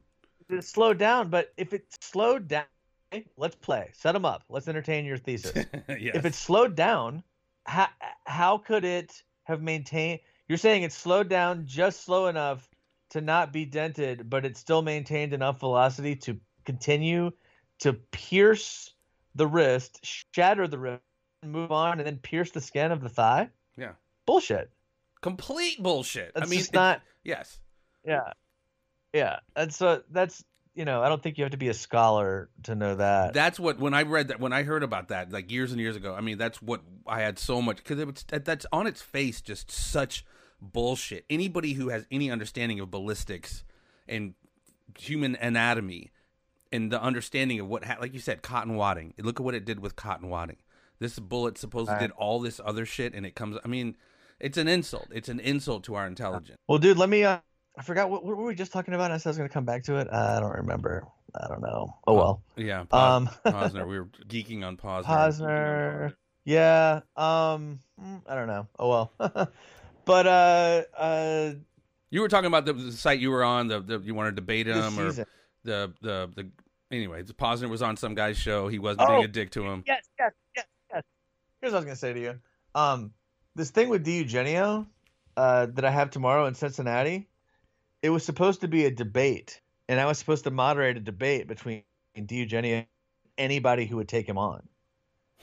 It slowed down, but if it slowed down, let's play. Set them up. Let's entertain your thesis. yes. if it slowed down, how how could it have maintained? You're saying it slowed down just slow enough to not be dented, but it still maintained enough velocity to continue to pierce the wrist, shatter the wrist, move on, and then pierce the skin of the thigh. Yeah. bullshit. complete bullshit. That's I mean, just not. yes. Yeah, yeah. And so that's you know I don't think you have to be a scholar to know that. That's what when I read that when I heard about that like years and years ago. I mean, that's what I had so much because it was that's on its face just such bullshit. Anybody who has any understanding of ballistics and human anatomy and the understanding of what, ha- like you said, cotton wadding. Look at what it did with cotton wadding. This bullet supposedly Right. did all this other shit, and it comes. I mean, it's an insult. It's an insult to our intelligence. Well, dude, let me. Uh, I forgot what, what were we just talking about. I said I was going to come back to it. I don't remember. I don't know. Oh well. Yeah, Pos- Um, Posner. We were geeking on Posner. Posner. Yeah. Um. mm, I don't know. Oh well. but uh, uh, You were talking about the, the site you were on. The, the you wanted to debate him or the the the. Anyway, The Posner was on some guy's show. He wasn't Oh. being a dick to him. Yes, yes, yes, yes. Here's what I was gonna say to you. Um, this thing with DiEugenio, uh, that I have tomorrow in Cincinnati, it was supposed to be a debate, and I was supposed to moderate a debate between DiEugenio and anybody who would take him on.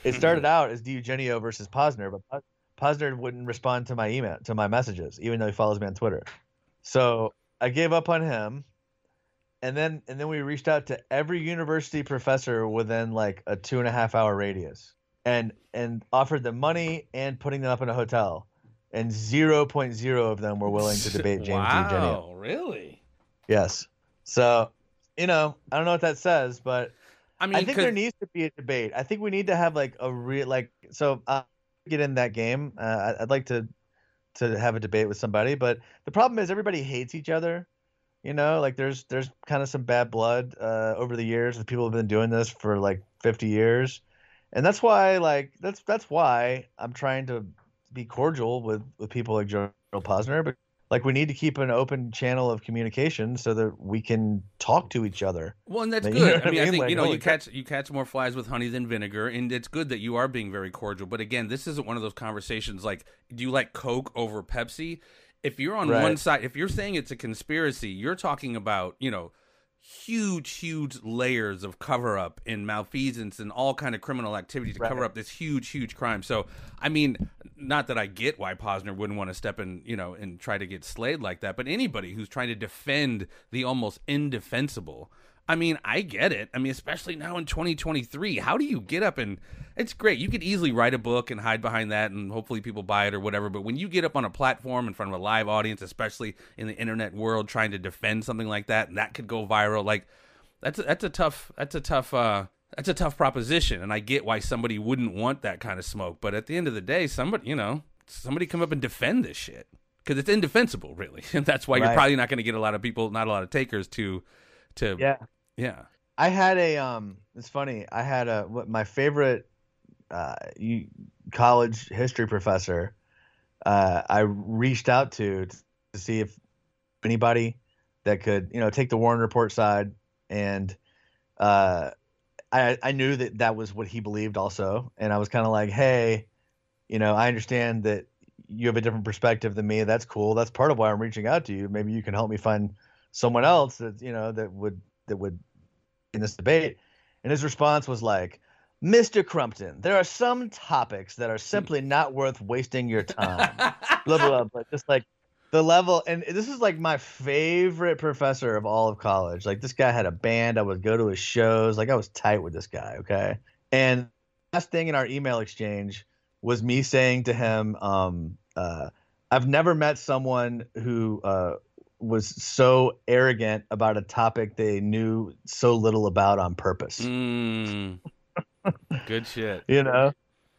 It started out as DiEugenio versus Posner, but Pos- Posner wouldn't respond to my email to my messages, even though he follows me on Twitter. So I gave up on him, and then and then we reached out to every university professor within like a two and a half hour radius, and and offered them money and putting them up in a hotel, and zero point zero of them were willing to debate James. Wow, really? Yes. So, you know, I don't know what that says, but I mean, I think there needs to be a debate. I think we need to have like a real like so uh, get in that game. Uh, I'd like to to have a debate with somebody, but the problem is everybody hates each other. You know, like there's there's kind of some bad blood uh, over the years. The people have been doing this for like 50 years, and that's why like that's that's why I'm trying to be cordial with with people like Joe Posner, like we need to keep an open channel of communication so that we can talk to each other. Well, and that's You good. I what I mean, I think Like, you know you crap. catch you catch more flies with honey than vinegar, and it's good that you are being very cordial. But again, this isn't one of those conversations like, do you like Coke over Pepsi? If you're on Right. one side, if you're saying it's a conspiracy, you're talking about you know huge, huge layers of cover up and malfeasance and all kind of criminal activity to cover up this huge, huge crime. So, I mean, not that I get why Posner wouldn't want to step in, you know, and try to get slayed like that, but anybody who's trying to defend the almost indefensible. I mean, I get it. I mean, especially now in 2023, how do you get up and it's great. You could easily write a book and hide behind that and hopefully people buy it or whatever, but when you get up on a platform in front of a live audience, especially in the internet world trying to defend something like that and that could go viral, like that's a, that's a tough that's a tough uh that's a tough proposition and I get why somebody wouldn't want that kind of smoke, but at the end of the day, somebody, you know, somebody come up and defend this shit because it's indefensible, really. And that's why you're probably not going to get a lot of people, not a lot of takers to to Yeah. Yeah. I had a um. It's funny. I had a what my favorite uh college history professor. Uh, I reached out to to see if anybody that could you know take the Warren Report side, and uh, I I knew that that was what he believed also, and I was kind of like, hey, you know, I understand that you have a different perspective than me. That's cool. That's part of why I'm reaching out to you. Maybe you can help me find someone else that you know that would that would in this debate. And his response was like, Mr. Crumpton, there are some topics that are simply not worth wasting your time. blah, blah, blah. But just like the level, and this is like my favorite professor of all of college. Like this guy had a band. I would go to his shows. Like I was tight with this guy. Okay. And last thing in our email exchange was me saying to him, um, uh, I've never met someone who uh, was so arrogant about a topic they knew so little about on purpose. Mm. Good shit. You know,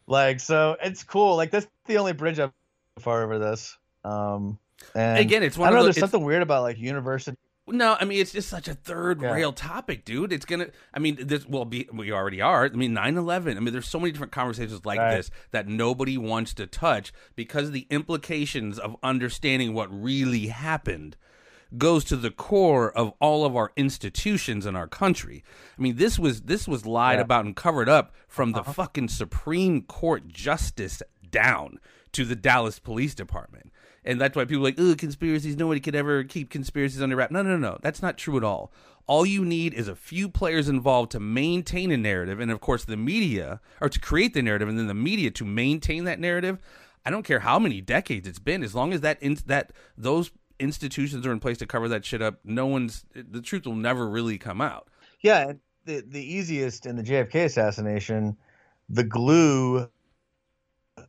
like so it's cool. Like that's the only bridge I've far over this. Um, and Again, it's one. I don't know. of There's those. something weird about like university. No, I mean it's just such a third Yeah. rail topic, dude. It's gonna. I mean, this will be. We already are. I mean, 9-11. I mean, there's so many different conversations like Right. this that nobody wants to touch because the implications of understanding what really happened goes to the core of all of our institutions in our country. I mean, this was this was lied Yeah. about and covered up from Uh-huh. the fucking Supreme Court justice down to the Dallas Police Department. And that's why people are like, oh, conspiracies. Nobody could ever keep conspiracies under wrap. No, no, no. That's not true at all. All you need is a few players involved to maintain a narrative, and of course, the media, or to create the narrative, and then the media to maintain that narrative. I don't care how many decades it's been, as long as that in, that those institutions are in place to cover that shit up. No one's the truth will never really come out. Yeah, the the easiest in the JFK assassination, the glue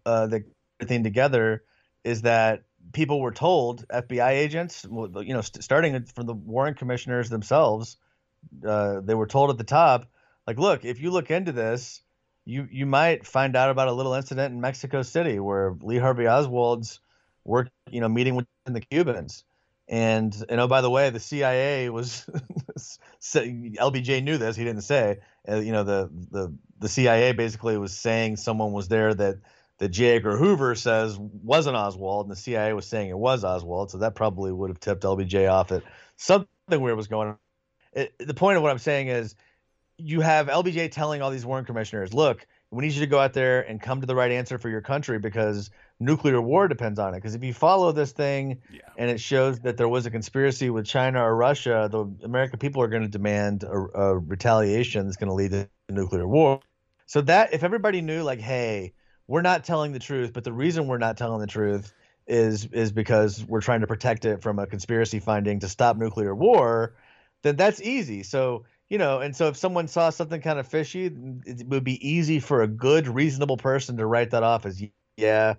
uh, that everything together is that people were told FBI agents, you know, st- starting from the Warren commissioners themselves, uh, they were told at the top, like, look, if you look into this, you you might find out about a little incident in Mexico City where Lee Harvey Oswald's work, you know, meeting with the Cubans. And and oh by the way, the CIA was LBJ knew this. He didn't say. Uh, you know the the the CIA basically was saying someone was there that that J. Edgar Hoover says wasn't Oswald, and the CIA was saying it was Oswald. So that probably would have tipped LBJ off that something weird was going on. It, the point of what I'm saying is you have LBJ telling all these Warren commissioners, look, we need you to go out there and come to the right answer for your country because nuclear war depends on it. Because if you follow this thing Yeah. and it shows that there was a conspiracy with China or Russia, the American people are going to demand a, a retaliation that's going to lead to nuclear war. So that if everybody knew, like, hey, we're not telling the truth, but the reason we're not telling the truth is is because we're trying to protect it from a conspiracy finding to stop nuclear war, then that's easy. So you know, and so if someone saw something kind of fishy, it would be easy for a good, reasonable person to write that off as yeah,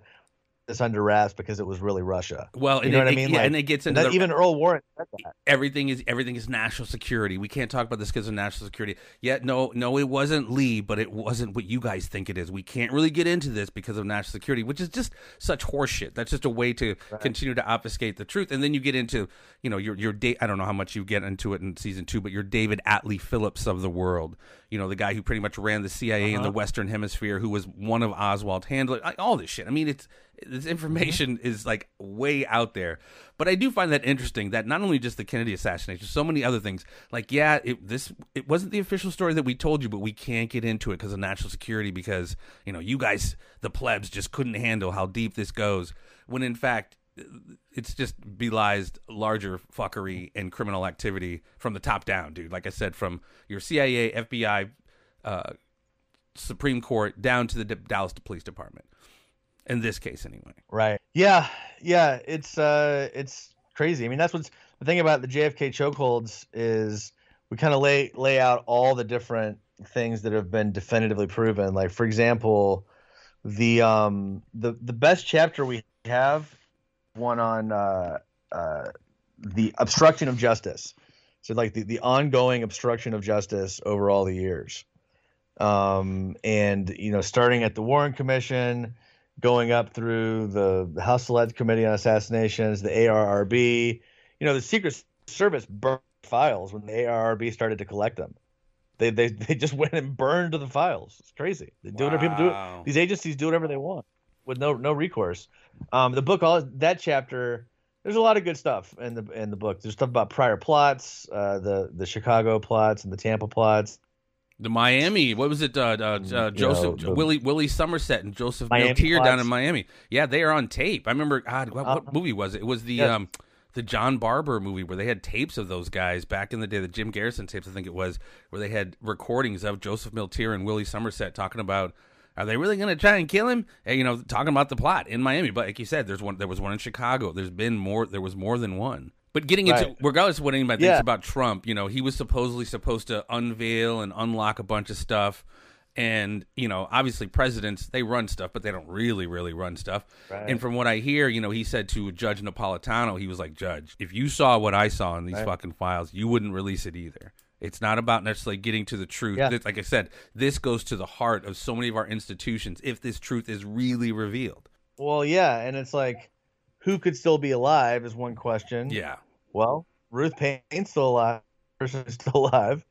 it's under wraps because it was really Russia. Well, You know it, what I it- mean? yeah, Like, and it gets into That, the, even Earl Warren said that. everything is everything is national security. We can't talk about this because of national security. Yet, no, no, it wasn't Lee, but it wasn't what you guys think it is. We can't really get into this because of national security, which is just such horseshit. That's just a way to continue to obfuscate the truth. And then you get into, you know, your your da- I don't know how much you get into it in season two, but your David Atlee Phillips of the world. You know, the guy who pretty much ran the CIA in the uh-huh. Western Hemisphere, who was one of Oswald's handlers. All this shit. I mean, it's this information is like way out there. But I do find that interesting that not only just the Kennedy assassination, so many other things. Like, yeah, it, this it wasn't the official story that we told you, but we can't get into it because of national security. Because you know, you guys, the plebs, just couldn't handle how deep this goes. When in fact, it's just belies larger fuckery and criminal activity from the top down, dude. Like I said, from your CIA, FBI, uh, Supreme Court down to the Dallas Police Department. In this case, anyway. Right. Yeah. Yeah. It's uh, it's crazy. I mean, that's what's the thing about the JFK chokeholds is we kind of lay lay out all the different things that have been definitively proven. Like, for example, the um the the best chapter we have one on uh uh the obstruction of justice. So like the, the ongoing obstruction of justice over all the years. Um and you know starting at the Warren Commission, going up through the, the House Select Committee on Assassinations, the ARRB. You know, the Secret Service burned files when the ARRB started to collect them. They, they, they just went and burned the files. It's crazy. They do whatever people do. It. These agencies do whatever they want with no no recourse. Um, the book, all that chapter, there's a lot of good stuff in the in the book. There's stuff about prior plots, uh, the the Chicago plots and the Tampa plots. The Miami, what was it? Uh, uh, uh, You Joseph know, Willie Willie Somersett and Joseph Milteer down in Miami. Yeah, they are on tape. I remember. God, what, what Uh-huh. movie was it? It was the Yes. um, the John Barbour movie where they had tapes of those guys back in the day. The Jim Garrison tapes, I think it was, where they had recordings of Joseph Milteer and Willie Somersett talking about. Are they really going to try and kill him? And, you know, talking about the plot in Miami. But like you said, there's one. There was one in Chicago. There's been more. There was more than one. But getting into Right. regardless of what anybody Yeah. thinks about Trump, you know, he was supposedly supposed to unveil and unlock a bunch of stuff. And, you know, obviously presidents, they run stuff, but they don't really, really run stuff. Right. And from what I hear, you know, he said to Judge Napolitano, he was like, Judge, if you saw what I saw in these Right. fucking files, you wouldn't release it either. It's not about necessarily getting to the truth. Yeah. Like I said, this goes to the heart of so many of our institutions if this truth is really revealed. Well, yeah, and it's like, who could still be alive is one question. Yeah. Well, Ruth Paine's still alive. Person still alive.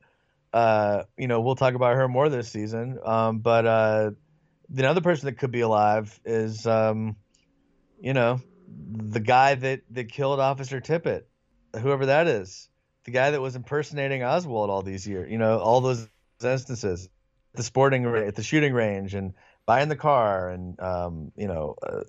Uh, you know, we'll talk about her more this season. Um, but uh, the other person that could be alive is, um, you know, the guy that that killed Officer Tippit, whoever that is, the guy that was impersonating Oswald all these years. You know, all those instances, the sporting at the shooting range and buying the car and um, you know, uh,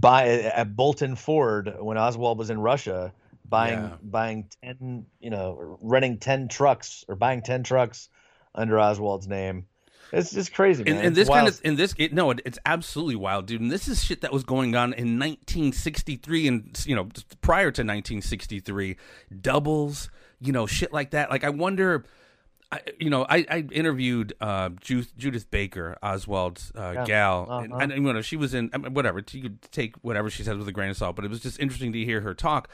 buy at Bolton Ford when Oswald was in Russia buying Yeah. buying 10 you know renting 10 trucks or buying 10 trucks under Oswald's name it's just crazy man. And, and this kind of, in this, it, no, it, it's absolutely wild, dude. And this is shit that was going on in 1963, and you know, prior to 1963, doubles, you know, shit like that. Like, I wonder, I, you know, I, I interviewed uh, Ju- Judyth Baker, Oswald's uh, Yeah. gal, Uh-huh. and, and you know, she was in I mean, whatever. You could take whatever she said with a grain of salt, but it was just interesting to hear her talk.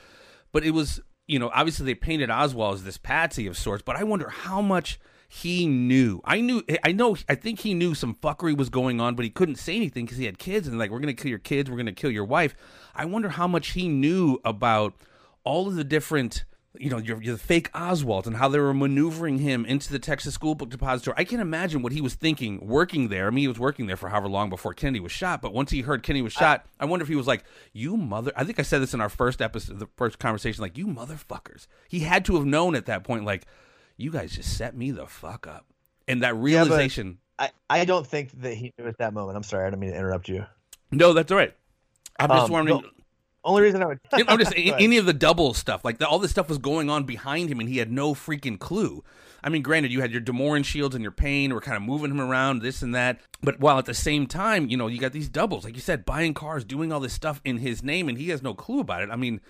But it was, you know, obviously they painted Oswald as this patsy of sorts, but I wonder how much he knew. I knew, I know, I think he knew some fuckery was going on, but he couldn't say anything because he had kids and like, we're going to kill your kids, we're going to kill your wife. I wonder how much he knew about all of the different you know, you're, you're the fake Oswald and how they were maneuvering him into the Texas School Book Depository. I can't imagine what he was thinking working there. I mean, he was working there for however long before Kennedy was shot. But once he heard Kennedy was shot, I, I wonder if he was like, "You mother." I think I said this in our first episode, the first conversation. Like, "You motherfuckers." He had to have known at that point, like, "You guys just set me the fuck up." And that realization. Yeah, I I don't think that he knew at that moment. I'm sorry, I don't mean to interrupt you. No, that's all right. I'm just um, wondering. Only reason I would. I'm just any of the double stuff, like the, all this stuff was going on behind him, and he had no freaking clue. I mean, granted, you had your De Mohrenschildts and your Paine were kind of moving him around, this and that. But while at the same time, you know, you got these doubles, like you said, buying cars, doing all this stuff in his name, and he has no clue about it. I mean,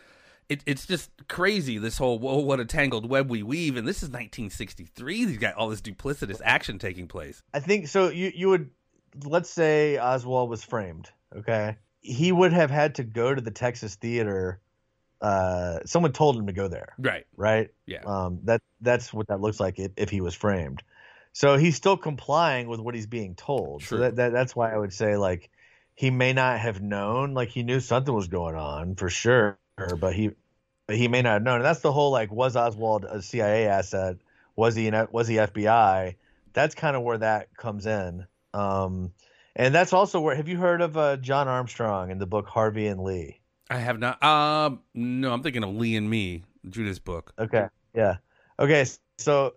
it, it's just crazy. This whole whoa, what a tangled web we weave, and this is 1963. He's got all this duplicitous action taking place. I think so. You you would let's say Oswald was framed, okay he would have had to go to the Texas Theater. Uh, someone told him to go there. Right. Right. Yeah. Um, that that's what that looks like if, if he was framed. So he's still complying with what he's being told. True. So that, that that's why I would say like he may not have known. Like he knew something was going on for sure, but he but he may not have known. And that's the whole like was Oswald a CIA asset? Was he an, was he FBI? That's kind of where that comes in. Um, and that's also where have you heard of uh, John Armstrong in the book Harvey and Lee? I have not. Um, no, I'm thinking of Lee and Me, Judas book. Okay, yeah, okay. So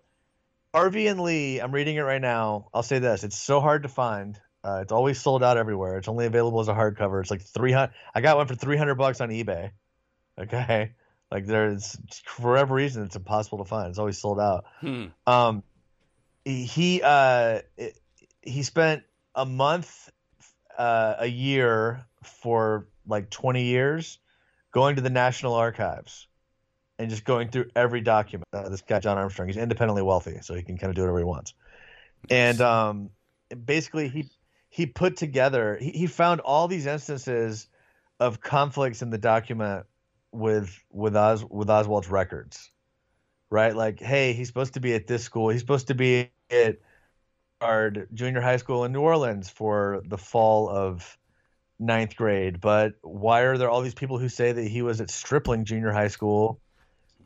Harvey and Lee, I'm reading it right now. I'll say this: it's so hard to find. Uh, it's always sold out everywhere. It's only available as a hardcover. It's like 300. I got one for 300 bucks on eBay. Okay, like there's for whatever reason it's impossible to find. It's always sold out. Hmm. Um, he uh, he spent a month, uh, a year for like 20 years going to the National Archives and just going through every document. Uh, this guy, John Armstrong, he's independently wealthy, so he can kind of do whatever he wants. And um, basically, he he put together, he, he found all these instances of conflicts in the document with with Os, with Oswald's records, right? Like, hey, he's supposed to be at this school. He's supposed to be at junior high school in New Orleans for the fall of ninth grade. But why are there all these people who say that he was at Stripling Junior High School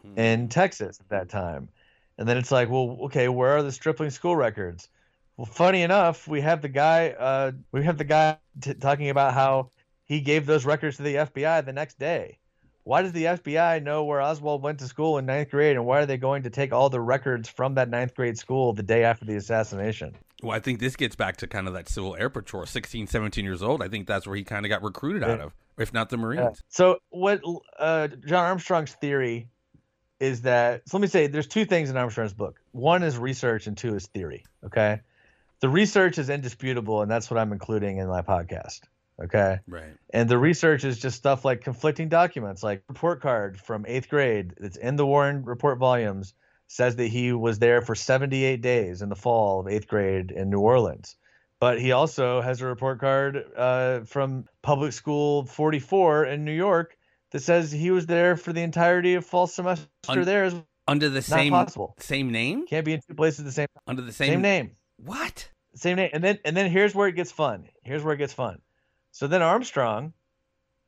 mm-hmm. in Texas at that time? And then it's like, well, okay, where are the Stripling school records? Well, funny enough, we have the guy, uh, we have the guy t- talking about how he gave those records to the FBI the next day. Why does the FBI know where Oswald went to school in ninth grade, and why are they going to take all the records from that ninth grade school the day after the assassination? Well, I think this gets back to kind of that Civil Air Patrol, 16, 17 years old. I think that's where he kind of got recruited out of, if not the Marines. Yeah. So, what uh, John Armstrong's theory is that, so let me say, there's two things in Armstrong's book one is research, and two is theory. Okay. The research is indisputable, and that's what I'm including in my podcast. Okay. Right. And the research is just stuff like conflicting documents, like report card from eighth grade that's in the Warren report volumes says that he was there for 78 days in the fall of eighth grade in New Orleans. But he also has a report card uh, from Public School 44 in New York that says he was there for the entirety of fall semester Un- there. Under the same possible. same name? Can't be in two places at the same Under the same, same name. What? Same name. And then and then here's where it gets fun. Here's where it gets fun. So then Armstrong,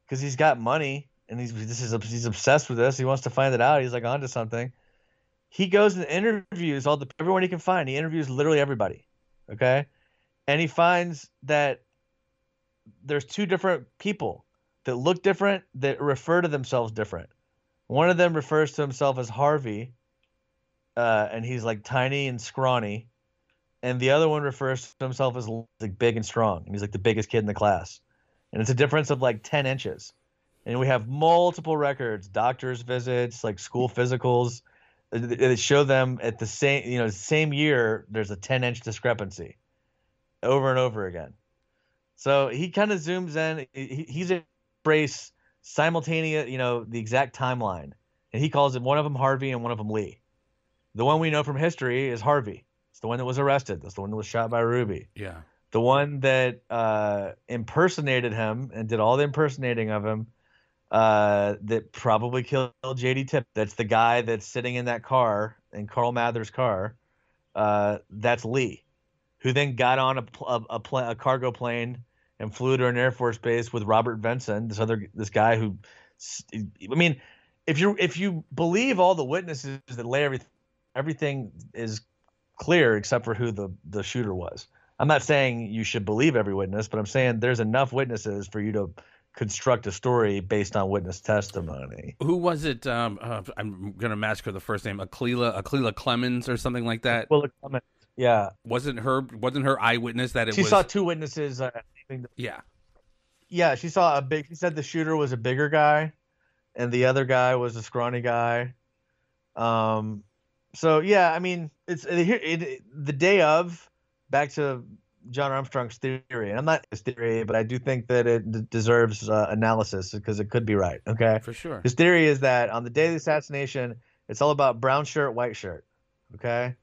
because he's got money and he's this is he's obsessed with this. He wants to find it out. He's like onto something he goes and interviews all the everyone he can find. He interviews literally everybody. Okay. And he finds that there's two different people that look different, that refer to themselves different. One of them refers to himself as Harvey, uh, and he's like tiny and scrawny. And the other one refers to himself as like big and strong, and he's like the biggest kid in the class. And it's a difference of like 10 inches. And we have multiple records, doctor's visits, like school physicals they show them at the same you know same year there's a 10 inch discrepancy over and over again. So he kind of zooms in he, he's embrace simultaneous you know the exact timeline and he calls it one of them harvey and one of them lee. The one we know from history is harvey. It's the one that was arrested. That's the one that was shot by ruby. Yeah. The one that uh, impersonated him and did all the impersonating of him uh, that probably killed JD Tip. That's the guy that's sitting in that car in Carl Mather's car. Uh, that's Lee, who then got on a a, a, pl- a, cargo plane and flew to an Air Force base with Robert Benson, this other this guy who, I mean, if you if you believe all the witnesses that lay everything everything is clear except for who the the shooter was. I'm not saying you should believe every witness, but I'm saying there's enough witnesses for you to construct a story based on witness testimony. Who was it? Um, uh, I'm gonna massacre the first name. Akila, Acquilla Clemons, or something like that. Well, yeah, wasn't her? Wasn't her eyewitness that it she was? saw two witnesses. Uh, yeah, yeah, she saw a big. She said the shooter was a bigger guy, and the other guy was a scrawny guy. Um, so yeah, I mean, it's it, it, the day of. Back to John Armstrong's theory, and I'm not his theory, but I do think that it d- deserves uh, analysis because it could be right. Okay, for sure. His theory is that on the day of the assassination, it's all about brown shirt, white shirt. Okay,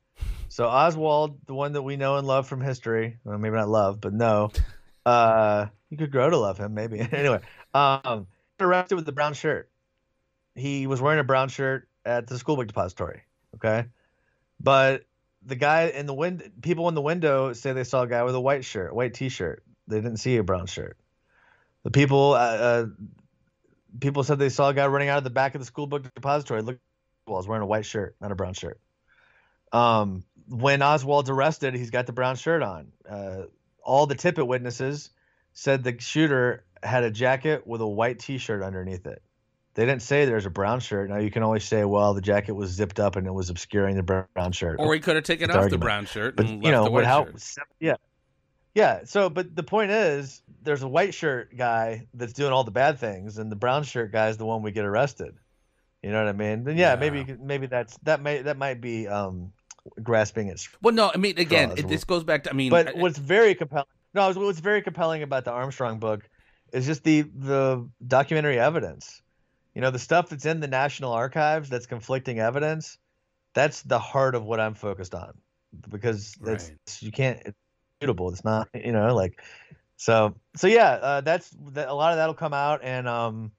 so Oswald, the one that we know and love from history, well, maybe not love, but no, uh, you could grow to love him, maybe. anyway, um, arrested with the brown shirt. He was wearing a brown shirt at the school book depository. Okay, but the guy in the wind, people in the window say they saw a guy with a white shirt, white T-shirt. They didn't see a brown shirt. The people, uh, uh, people said they saw a guy running out of the back of the school book depository. Look, he's wearing a white shirt, not a brown shirt. Um, when Oswald's arrested, he's got the brown shirt on. Uh, all the Tippit witnesses said the shooter had a jacket with a white T-shirt underneath it. They didn't say there's a brown shirt. Now you can always say, well, the jacket was zipped up and it was obscuring the brown shirt. Or he could have taken off argument. the brown shirt but and you left know, the white how, shirt. yeah, yeah. So, but the point is, there's a white shirt guy that's doing all the bad things, and the brown shirt guy is the one we get arrested. You know what I mean? Then yeah, Yeah. maybe maybe that's that may that might be um grasping at Well, no, I mean, again, it, this goes back to. I mean, but I- what's very compelling no what's very compelling about the armstrong book is just the the documentary evidence you know the stuff that's in the national archives that's conflicting evidence that's the heart of what i'm focused on because it's Right. you can't it's suitable it's not you know like so so yeah uh, that's that, a lot of that'll come out and um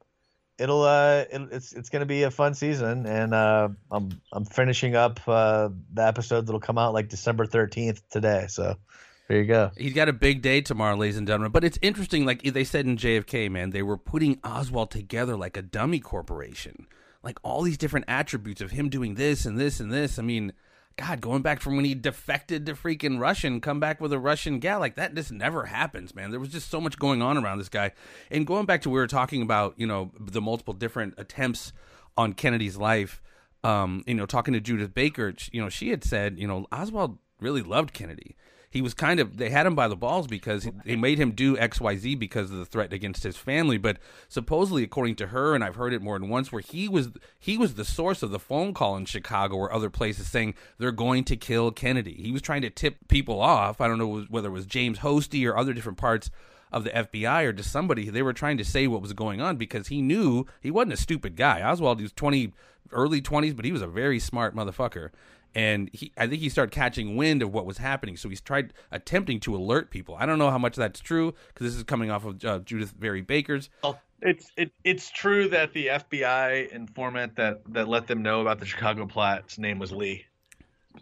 it'll uh it, it's it's gonna be a fun season and uh i'm i'm finishing up uh the episode that'll come out like december 13th today so there you go He's got a big day tomorrow, ladies and gentlemen. But it's interesting, like they said in JFK, man, they were putting Oswald together like a dummy corporation. Like all these different attributes of him doing this and this and this. I mean, God, going back from when he defected to freaking Russian, come back with a Russian gal, like that just never happens, man. There was just so much going on around this guy. And going back to we were talking about, you know, the multiple different attempts on Kennedy's life. Um, you know, talking to Judyth Baker, you know, she had said, you know, Oswald really loved Kennedy he was kind of they had him by the balls because he- they made him do XYZ because of the threat against his family. But supposedly according to her and I've heard it more than once where he was he was the source of the phone call in Chicago or other places saying they're going to kill Kennedy. He was trying to tip people off. I don't know whether it was James Hosty or other different parts of the FBI or just somebody. They were trying to say what was going on because he knew he wasn't a stupid guy. Oswald he was 20 early 20s but he was a very smart motherfucker and he I think he started catching wind of what was happening. So he's tried attempting to alert people. I don't know how much that's true because this is coming off of uh, Judyth Vary Baker's. Oh, it's it, it's true that the FBI informant that that let them know about the Chicago plot's name was Lee.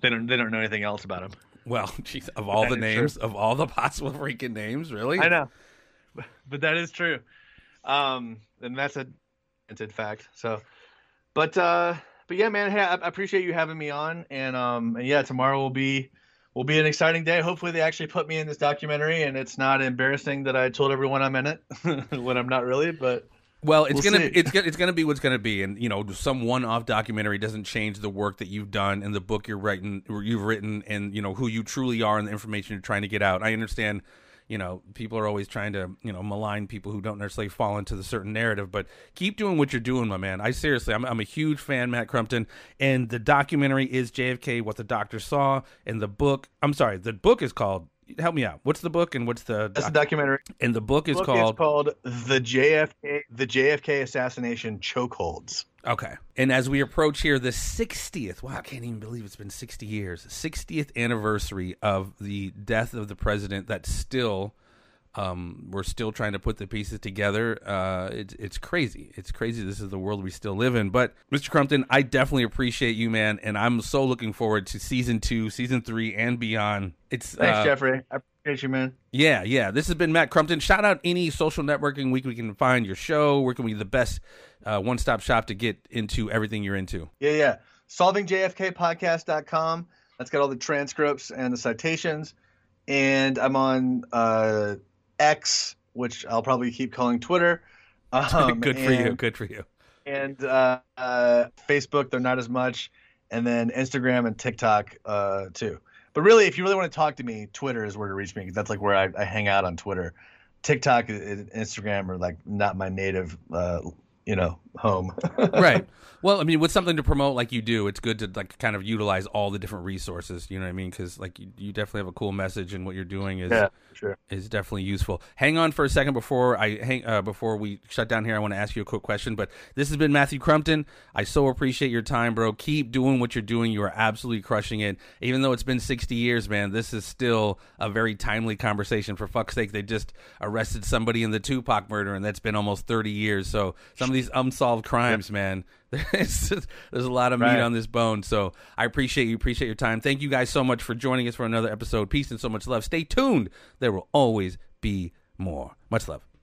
They don't they don't know anything else about him. well geez, of all the names of all the possible freaking names really? I know, but that is true, um, and that's a it's a fact. So, but uh, but yeah, man, hey, I, appreciate you having me on, and um, and yeah, tomorrow will be will be an exciting day. Hopefully, they actually put me in this documentary, and it's not embarrassing that I told everyone I'm in it when I'm not really. But Well, it's We'll gonna see. it's gonna it's gonna be what's gonna be, and you know, some one-off documentary doesn't change the work that you've done and the book you're writing, you've written, and you know who you truly are and the information you're trying to get out. I understand, you know, people are always trying to you know malign people who don't necessarily fall into the certain narrative, but keep doing what you're doing, my man. I seriously, I'm I'm a huge fan, Matt Crumpton, and the documentary is JFK, what the doctor saw, and the book. I'm sorry, the book is called. Help me out. What's the book and what's the that's doc- documentary. and the book is book called called the JFK the JFK assassination chokeholds. Okay. And as we approach here, the 60th, wow, I can't even believe it's been 60 years, 60th anniversary of the death of the president that still Um, we're still trying to put the pieces together. Uh, it's it's crazy. It's crazy. This is the world we still live in. But Mr. Crumpton, I definitely appreciate you, man, and I'm so looking forward to season two, season three, and beyond. It's Thanks, uh, Jeffrey. I appreciate you, man. yeah, yeah. This has been Matt Crumpton. Shout out any social networking week we can find your show. Where can we the best uh, one stop shop to get into everything you're into? Yeah, yeah. SolvingJFKPodcast.com. That's got all the transcripts and the citations. And I'm on uh, X, which I'll probably keep calling Twitter. Um, Good for you. Good for you. And uh, uh, Facebook, they're not as much. And then Instagram and TikTok uh, too. But really, if you really want to talk to me, Twitter is where to reach me because that's like where I, I hang out on Twitter. TikTok and Instagram are like not my native, uh, you know, home. right. Well, I mean, with something to promote like you do, it's good to like kind of utilize all the different resources. You know what I mean? Because like you, you definitely have a cool message, and what you're doing is yeah, sure. is definitely useful. Hang on for a second before I hang uh, before we shut down here. I want to ask you a quick question. But this has been Matthew Crumpton. I so appreciate your time, bro. Keep doing what you're doing. You are absolutely crushing it. Even though it's been 60 years, man, this is still a very timely conversation. For fuck's sake, they just arrested somebody in the Tupac murder, and that's been almost 30 years. So some of these unsolved crimes, man. There's, a lot of meat Right. on this bone. So I appreciate you. Appreciate your time. Thank you guys so much for joining us for another episode. Peace and so much love. Stay tuned. There will always be more. Much love.